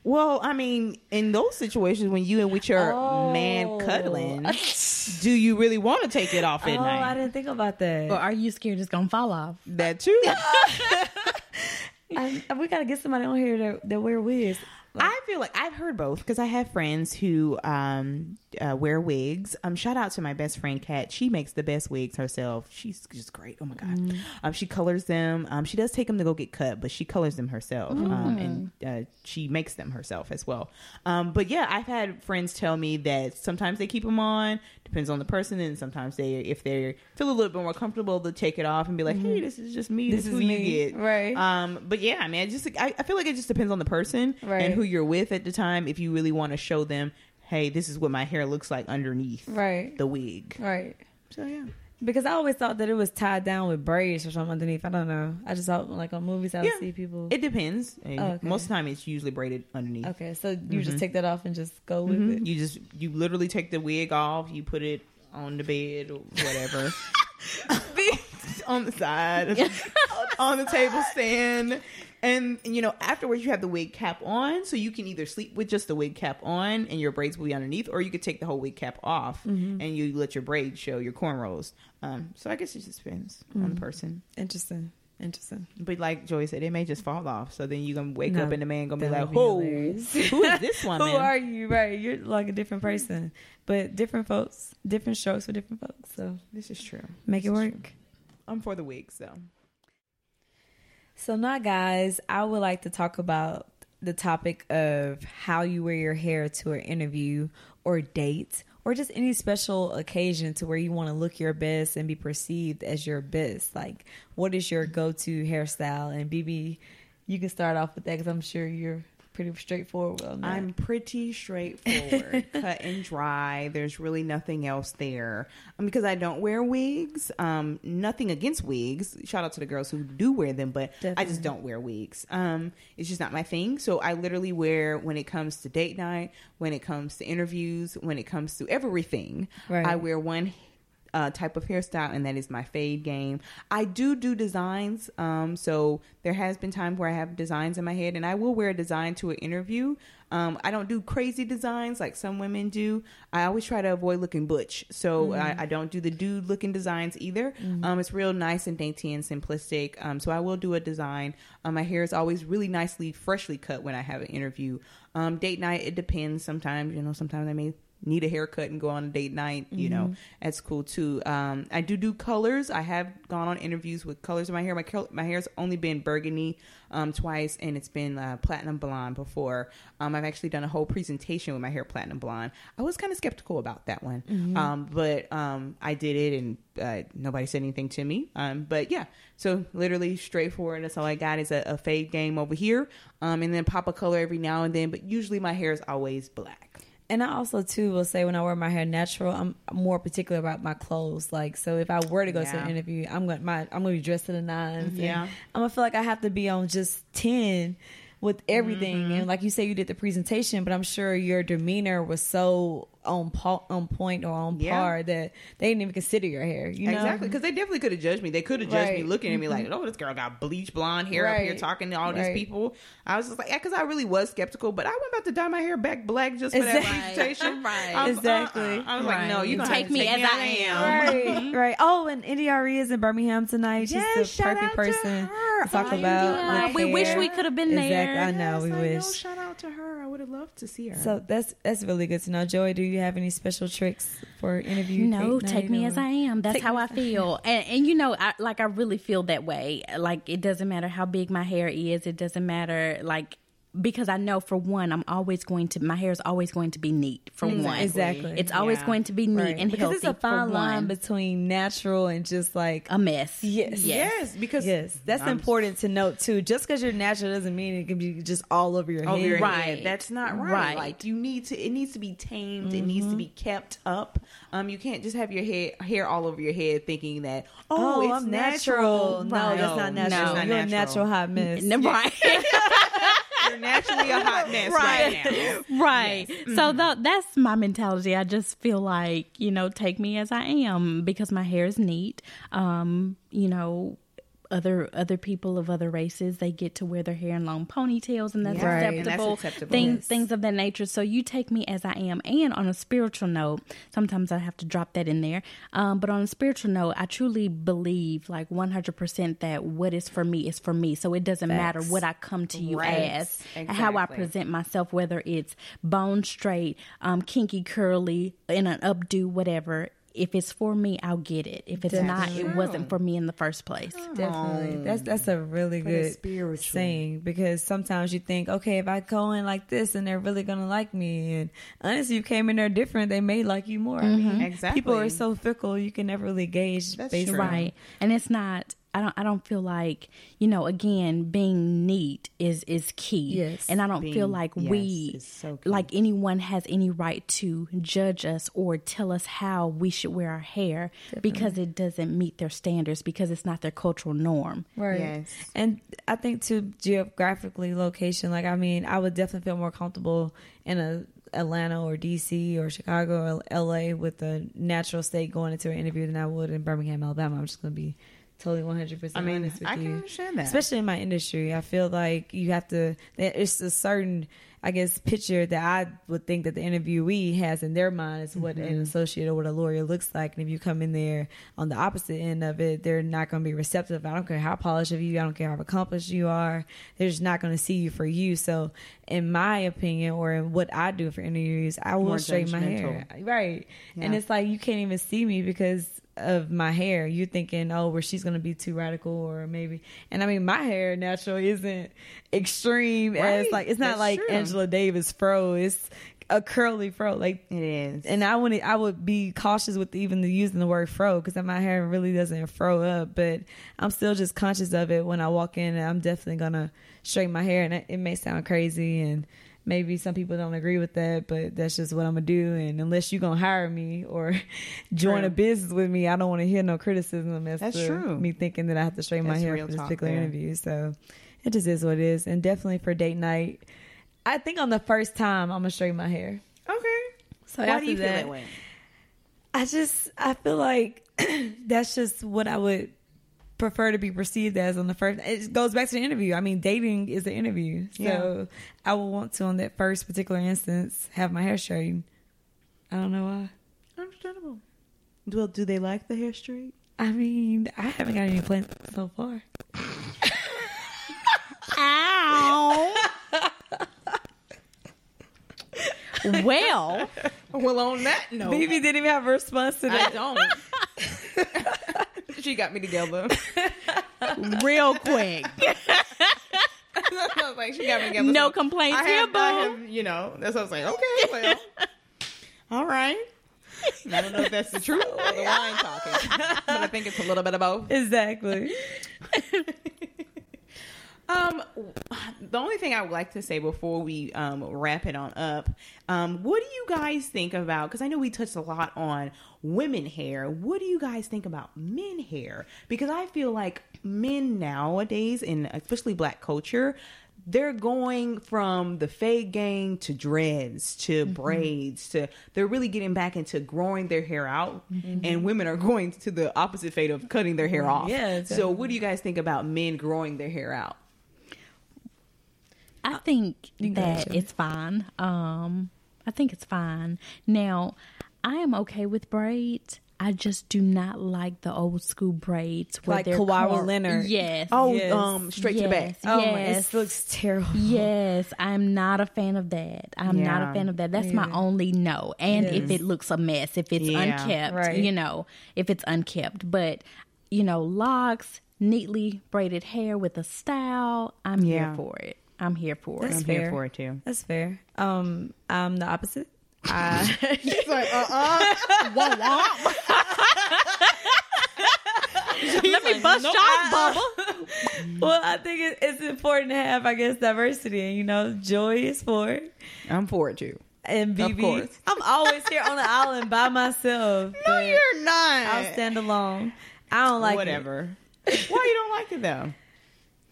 Well, I mean, in those situations when you and with your man Oh. cuddling, do you really want to take it off at oh, I didn't think about that. or are you scared it's gonna fall off? That too. I, we gotta get somebody on here that, that wear wigs. I feel like I've heard both because I have friends who um, uh, wear wigs. Um, shout out to my best friend Kat. She makes the best wigs herself. She's just great. Oh my god. Mm. Um, she colors them. Um, she does take them to go get cut, but she colors them herself. Um, and uh, she makes them herself as well. Um, but yeah, I've had friends tell me that sometimes they keep them on. Depends on the person, and sometimes they, if they feel a little bit more comfortable, they'll take it off and be like, "Hey, this is just me. This, Mm-hmm. This is who is you me." get." Right. Um, but yeah, I man, just I, I feel like it just depends on the person Right. and who you're with at the time. If you really want to show them, hey, this is what my hair looks like underneath Right. the wig. Right. So yeah, Because I always thought that it was tied down with braids or something underneath. I don't know. I just thought like on movies I would Yeah. see people. it depends. Oh, okay. Most of the time, it's usually braided underneath. okay, so you just take that off and just go with Mhm. it. You just you literally take the wig off, you put it on the bed or whatever, on the side, on the table stand. And you know, afterwards you have the wig cap on, so you can either sleep with just the wig cap on and your braids will be underneath, or you could take the whole wig cap off Mm-hmm. and you let your braids show your cornrows. Um, so I guess it just depends on Mm-hmm. the person. Interesting. Interesting. But like Joy said, it may just fall off. So then you're gonna wake No, up and the man gonna be like, "Whoa, who is this one?" Who are you? Right. You're like a different person. But different folks, different strokes for different folks. So This is true. make it This is work. true. I'm for the wigs, so. So now, guys, I would like to talk about the topic of how you wear your hair to an interview or date or just any special occasion to where you want to look your best and be perceived as your best. Like, what is your go-to hairstyle? And BB, you can start off with that because I'm sure you're pretty straightforward on that. I'm pretty straightforward, cut and dry. There's really nothing else there um, because I don't wear wigs. Um, nothing against wigs. Shout out to the girls who do wear them, but I just don't wear wigs. Um, it's just not my thing. So I literally wear when it comes to date night, when it comes to interviews, when it comes to everything. Right. I wear one uh, type of hairstyle, and that is my fade game. I do do designs, um, so there has been times where I have designs in my head, and I will wear a design to an interview. Um, I don't do crazy designs like some women do. I always try to avoid looking butch, so I, I don't do the dude looking designs either. Um, it's real nice and dainty and simplistic. Um, so I will do a design. Um, my hair is always really nicely, freshly cut when I have an interview. Um, date night, it depends. Sometimes, you know, sometimes I may need a haircut and go on a date night, you know, that's cool too. Um, I do do colors. I have gone on interviews with colors in my hair. My my hair's only been burgundy um, twice, and it's been uh, platinum blonde before. Um, I've actually done a whole presentation with my hair platinum blonde. I was kind of skeptical about that one, um, but um, I did it, and uh, nobody said anything to me. Um, but yeah, so literally straightforward. That's all I got is a, a fade game over here, um, and then pop a color every now and then. But usually my hair is always black. And I also too will say when I wear my hair natural, I'm more particular about my clothes. Like so, if I were to go to an interview, I'm going my I'm going to be dressed to the nines. Yeah. I'm gonna feel like I have to be on just ten with everything. Mm-hmm. And like you say, you did the presentation, but I'm sure your demeanor was so on po- on point or on Yeah. par that they didn't even consider your hair. You know Exactly, because they definitely could have judged me. They could have judged me Right. Mm-hmm. looking at me like, "Oh, this girl got bleach blonde hair up here talking to all these people." I was just like, "Yeah," because I really was skeptical, but I went about to dye my hair back black just for that Exactly. presentation. Right. Um, Exactly. uh-uh. I was like, "No, you gonna Take have to me as me I am." Right, right. Oh, and NDRE is in Birmingham tonight. She's Yes, the shout perfect out to person her. to talk Oh, about. yeah. with We wish we could have been Exactly. there. I know. we I wish. know. Shout out to her. I would have loved to see her. So that's that's really good to know. Joey, do you have any special tricks for interview? No, take me or- as I am. That's Take how me I I feel. And, and you know, I, like I really feel that way. Like it doesn't matter how big my hair is. It doesn't matter like because I know for one, I'm always going to my hair is always going to be neat. For one, Exactly. it's always Yeah. going to be neat Right. and because healthy. it's a fine line between natural and just like a mess. Yes. yes, because yes, that's I'm important to note too. Just because you're natural doesn't mean it can be just all over your over head. your Right. head. That's not right. Right. Like you need to. It needs to be tamed. It needs to mm-hmm. be kept up. Um, you can't just have your hair hair all over your head thinking that oh, Oh, it's I'm natural. natural. No, that's not natural. No. Not You're a natural hot mess. N- Right. You're naturally a hot mess right, now. right. So tho- that's my mentality. I just feel like, you know, take me as I am because my hair is neat. Um, you know, other other people of other races they get to wear their hair in long ponytails and that's Yeah. Right. acceptable, And that's acceptable. Things, Yes. things of that nature so you take me as i am and on a spiritual note sometimes i have to drop that in there um, but on a spiritual note i truly believe like 100% that what is for me is for me so it doesn't matter what i come to you Right. as how i present myself whether it's bone straight um, kinky curly in an updo whatever if it's for me, I'll get it. If it's not, it wasn't for me in the first place. Definitely. That's that's a really But good spiritual. saying because sometimes you think, okay, if I go in like this and they're really gonna like me and honestly you came in there different, they may like you more. I mm-hmm. mean Exactly. people are so fickle you can never really gauge That's based true. right and it's not i don't i don't feel like you know again being neat is is key Yes. and i don't feel like yes, we is so like anyone has any right to judge us or tell us how we should wear our hair because it doesn't meet their standards because it's not their cultural norm Right. Yes. And I think too geographically location, like I mean, I would definitely feel more comfortable in a Atlanta or DC or Chicago or LA with a natural state going into an interview than I would in Birmingham, Alabama. I'm just gonna be totally 100% I mean, honest with I you. can understand that. Especially in my industry, I feel like you have to. It's a certain, I guess, picture that I would think that the interviewee has in their mind is what Mm-hmm. an associate or what a lawyer looks like. And if you come in there on the opposite end of it, they're not going to be receptive. I don't care how polished of you, I don't care how accomplished you are. They're just not going to see you for you. So, in my opinion, or in what I do for interviews, I will More straighten my hair. Right. And it's like you can't even see me because of my hair. You're thinking, oh, where she's gonna be too radical, or maybe. And I mean, my hair natural isn't extreme as like it's not That's like true. Angela Davis fro. It's a curly fro, like. It is. And I would I would be cautious with even the using the word fro because my hair really doesn't fro up, but I'm still just conscious of it when I walk in. And I'm definitely gonna straighten my hair, and it, it may sound crazy, and maybe some people don't agree with that, but that's just what I'm gonna do. And unless you're gonna hire me or join a business with me, I don't want to hear no criticism as That's to true. me thinking that I have to straighten my hair for this particular there. interview. So it just is what it is, and definitely for date night. I think on the first time I'm gonna straighten my hair. okay. So Why do you feel that, that way? I just I feel like that's just what I would prefer to be perceived as on the first. It goes back to the interview. I mean, dating is the interview, so I will want to on that first particular instance have my hair straightened. I don't know why. Understandable. Well, do they like the hair straight? I mean, I haven't got any plans so far. Ow. well, Well, on that note, Maybe didn't even have a response to that. I that. don't. she got me together. real quick. Like, she got me together. No So complaints I here, have, I have, you know, that's what I was like. Okay, well, all right. I don't know if that's the truth or the wine talking, but I think it's a little bit of both. Exactly. Um, the only thing I would like to say before we um, wrap it on up, um, what do you guys think about? Because I know we touched a lot on women hair. What do you guys think about men hair? Because I feel like men nowadays, and especially black culture, they're going from the fade gang to dreads to braids to they're really getting back into growing their hair out and women are going to the opposite fate of cutting their hair off Yeah, so what do you guys think about men growing their hair out I think can that Shelly. it's fine. Um, I think it's fine. Now, I am okay with braids. I just do not like the old school braids where Like they're Kawhi cor- Leonard. Yes. Oh, Yes. um, straight to the back. Yes. Oh my, yes. it looks terrible. Yes, I'm not a fan of that. I'm not a fan of that. That's my only no. And if it looks a mess, if it's Yeah. unkept, Right. you know, if it's unkept. But, you know, locks, neatly braided hair with a style, I'm Yeah. here for it. I'm here for That's it. I'm fair. here for it too. That's fair. Um, I'm the opposite. I, She's like, uh uh Let me bust y'all bubble. well, I think it, it's important to have, I guess, diversity. And you know, Joy is for it, I'm for it too. and BB. I'm always here on the island by myself. No, you're not. I'll stand alone. I don't like it. Whatever. Why you don't like it though?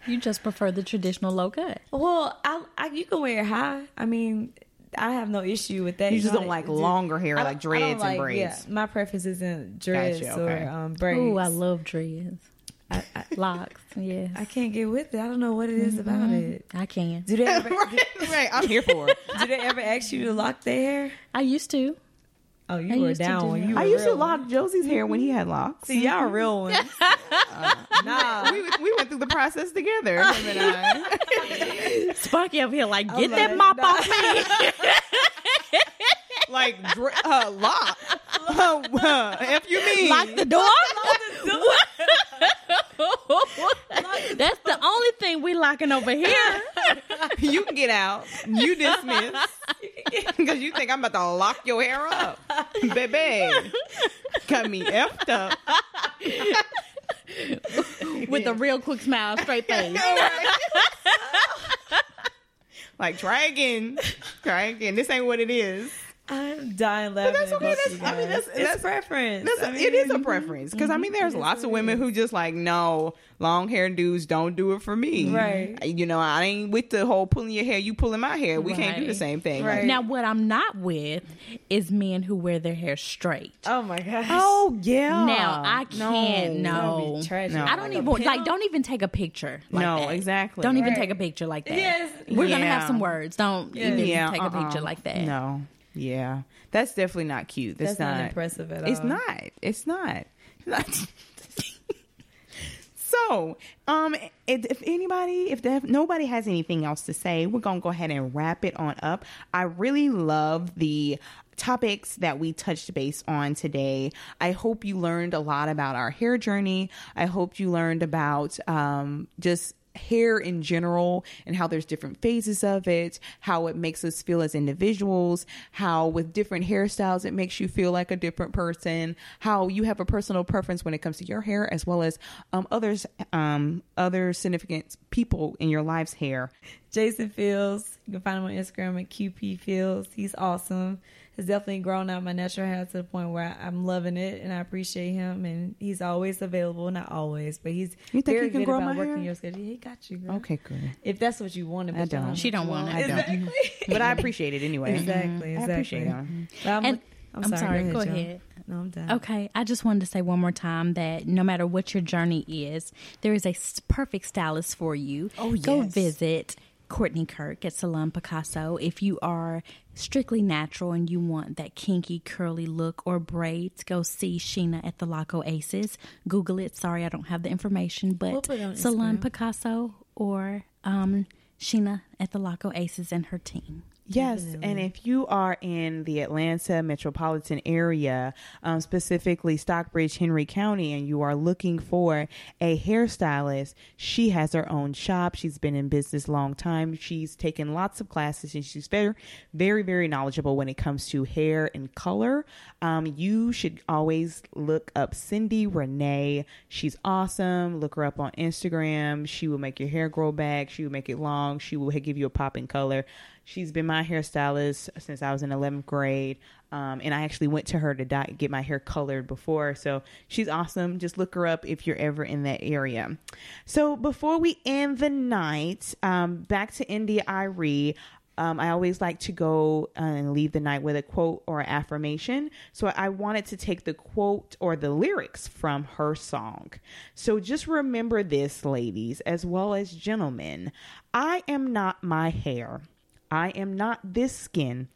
You just prefer the traditional low cut. Well, I, I you can wear it high. I mean, I have no issue with that. You just know, don't like do- longer hair, I- like I don't dreads and like- braids. Yeah, my preference isn't dreads Gotcha, okay. or um, braids. Ooh, I love dreads. I, I, Locks. Yeah. I can't get with it. I don't know what it is about it. I can. Do they ever right, right. I'm here for it. do they ever ask you to lock their hair? I used to. Oh, you I were down do when you were I used to real. lock Josie's hair when he had locks. See, y'all real ones. nah. we, we went through the process together. him and I. Sparky over here, like, I'm get that mop nah. off me. like dr- uh, lock. Uh, uh, if you mean Lock the door. That's the only thing we locking over here. you can get out. You dismiss because you think I'm about to lock your hair up, baby. Got me effed up. With a real quick smile, straight face. like try again, try again. This ain't what it is. I'm dying laughing. that's okay. That's- I mean, guys. that's- it's that's- preference. That's I a, mean, it is a preference because I mean, there's lots of women who just like no long hair dudes don't do it for me. Right. You know, I ain't with the whole pulling your hair. You pulling my hair. We can't do the same thing. Right. Now, what I'm not with is men who wear their hair straight. Oh my gosh. Oh yeah. Now I can't. That'd No, be. No. I don't Like even like. Don't even take a picture. Like No, that. exactly. Don't even take a picture like that. Yes. We're gonna have some words. Don't even yeah, take a picture uh-uh. like that. No. Yeah. That's definitely not cute. That's, That's not impressive at all. It's not. It's not. so, um, if, if anybody, if, if nobody has anything else to say, we're gonna go ahead and wrap it on up. I really love the topics that we touched base on today. I hope you learned a lot about our hair journey. I hope you learned about um, just hair in general and how there's different phases of it, how it makes us feel as individuals, how with different hairstyles it makes you feel like a different person, how you have a personal preference when it comes to your hair as well as um, others um, other significant people in your life's hair. Jason Fields. You can find him on Instagram at QP Fields. He's awesome. Has definitely grown out my natural hair to the point where I, I'm loving it and I appreciate him. And he's always available. Not always, but he's You think very he can good grow about my working hair? your schedule. He got you, girl. Okay, good. If that's what you wanted, I but don't. She don't want it. I don't. Exactly. But I appreciate it anyway. exactly. Mm-hmm. I Exactly. appreciate it. Mm-hmm. I'm, And- I'm, I'm sorry. sorry, Go go ahead. Joe. ahead. No, I'm done. Okay, I just wanted to say one more time that no matter what your journey is, there is a perfect stylist for you. Oh, yes. Go visit Courtney Kirk at Salon Picasso if you are strictly natural and you want that kinky curly look or braids. Go see Sheena at the Lock Aces. Google it. Sorry, I don't have the information, but We'll put it on Salon Picasso or um, Sheena at the Lock Aces and her team. Yes, and if you are in the Atlanta metropolitan area, um, specifically Stockbridge, Henry County, and you are looking for a hairstylist, she has her own shop. She's been in business a long time. She's taken lots of classes, and she's very, very, very knowledgeable when it comes to hair and color. Um, you should always look up Cindy Renee. She's awesome. Look her up on Instagram. She will make your hair grow back. She will make it long. She will give you a pop in color. She's been my hairstylist since I was in 11th grade. Um, and I actually went to her to dye, get my hair colored before. So she's awesome. Just look her up if you're ever in that area. So before we end the night, um, back to India.Arie. Um, I always like to go uh, and leave the night with a quote or affirmation. So I wanted to take the quote or the lyrics from her song. So just remember this, ladies, as well as gentlemen. I am not my hair. I am not this skin.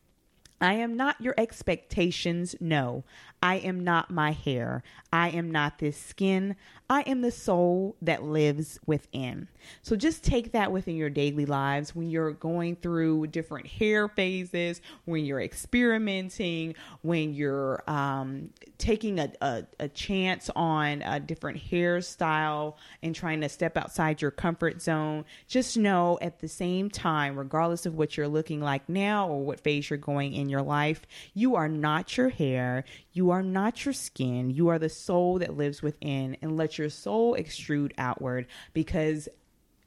I am not your expectations. No, I am not my hair. I am not this skin. I am the soul that lives within. So just take that within your daily lives when you're going through different hair phases, when you're experimenting, when you're um, taking a, a, a chance on a different hairstyle and trying to step outside your comfort zone. Just know at the same time, regardless of what you're looking like now or what phase you're going in your life, you are not your hair. You are not your skin. You are the soul that lives within, and let your soul extrude outward because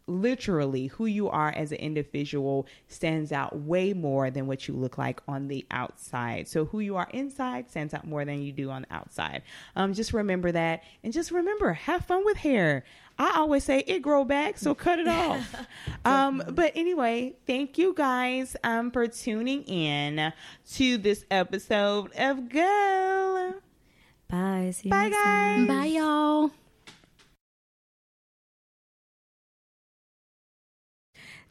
literally who you are as an individual stands out way more than what you look like on the outside. So who you are inside stands out more than you do on the outside. Um, just remember that, and just remember, have fun with hair. I always say it grow back, so cut it off. um, but anyway, thank you guys um, for tuning in to this episode of Girl. Bye. See Bye, guys. Bye, y'all.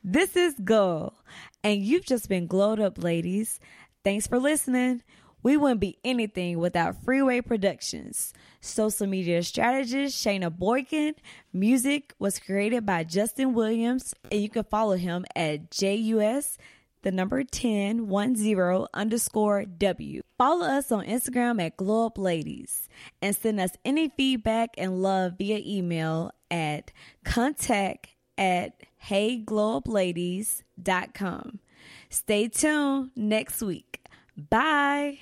This is Girl, and you've just been glowed up, ladies. Thanks for listening. We wouldn't be anything without Freeway Productions. Social media strategist Shayna Boykin. Music was created by Justin Williams, and you can follow him at JUS the number 10 10 underscore W. Follow us on Instagram at Glow Up Ladies and send us any feedback and love via email at contact at heyglowupladies.com. Stay tuned next week. Bye.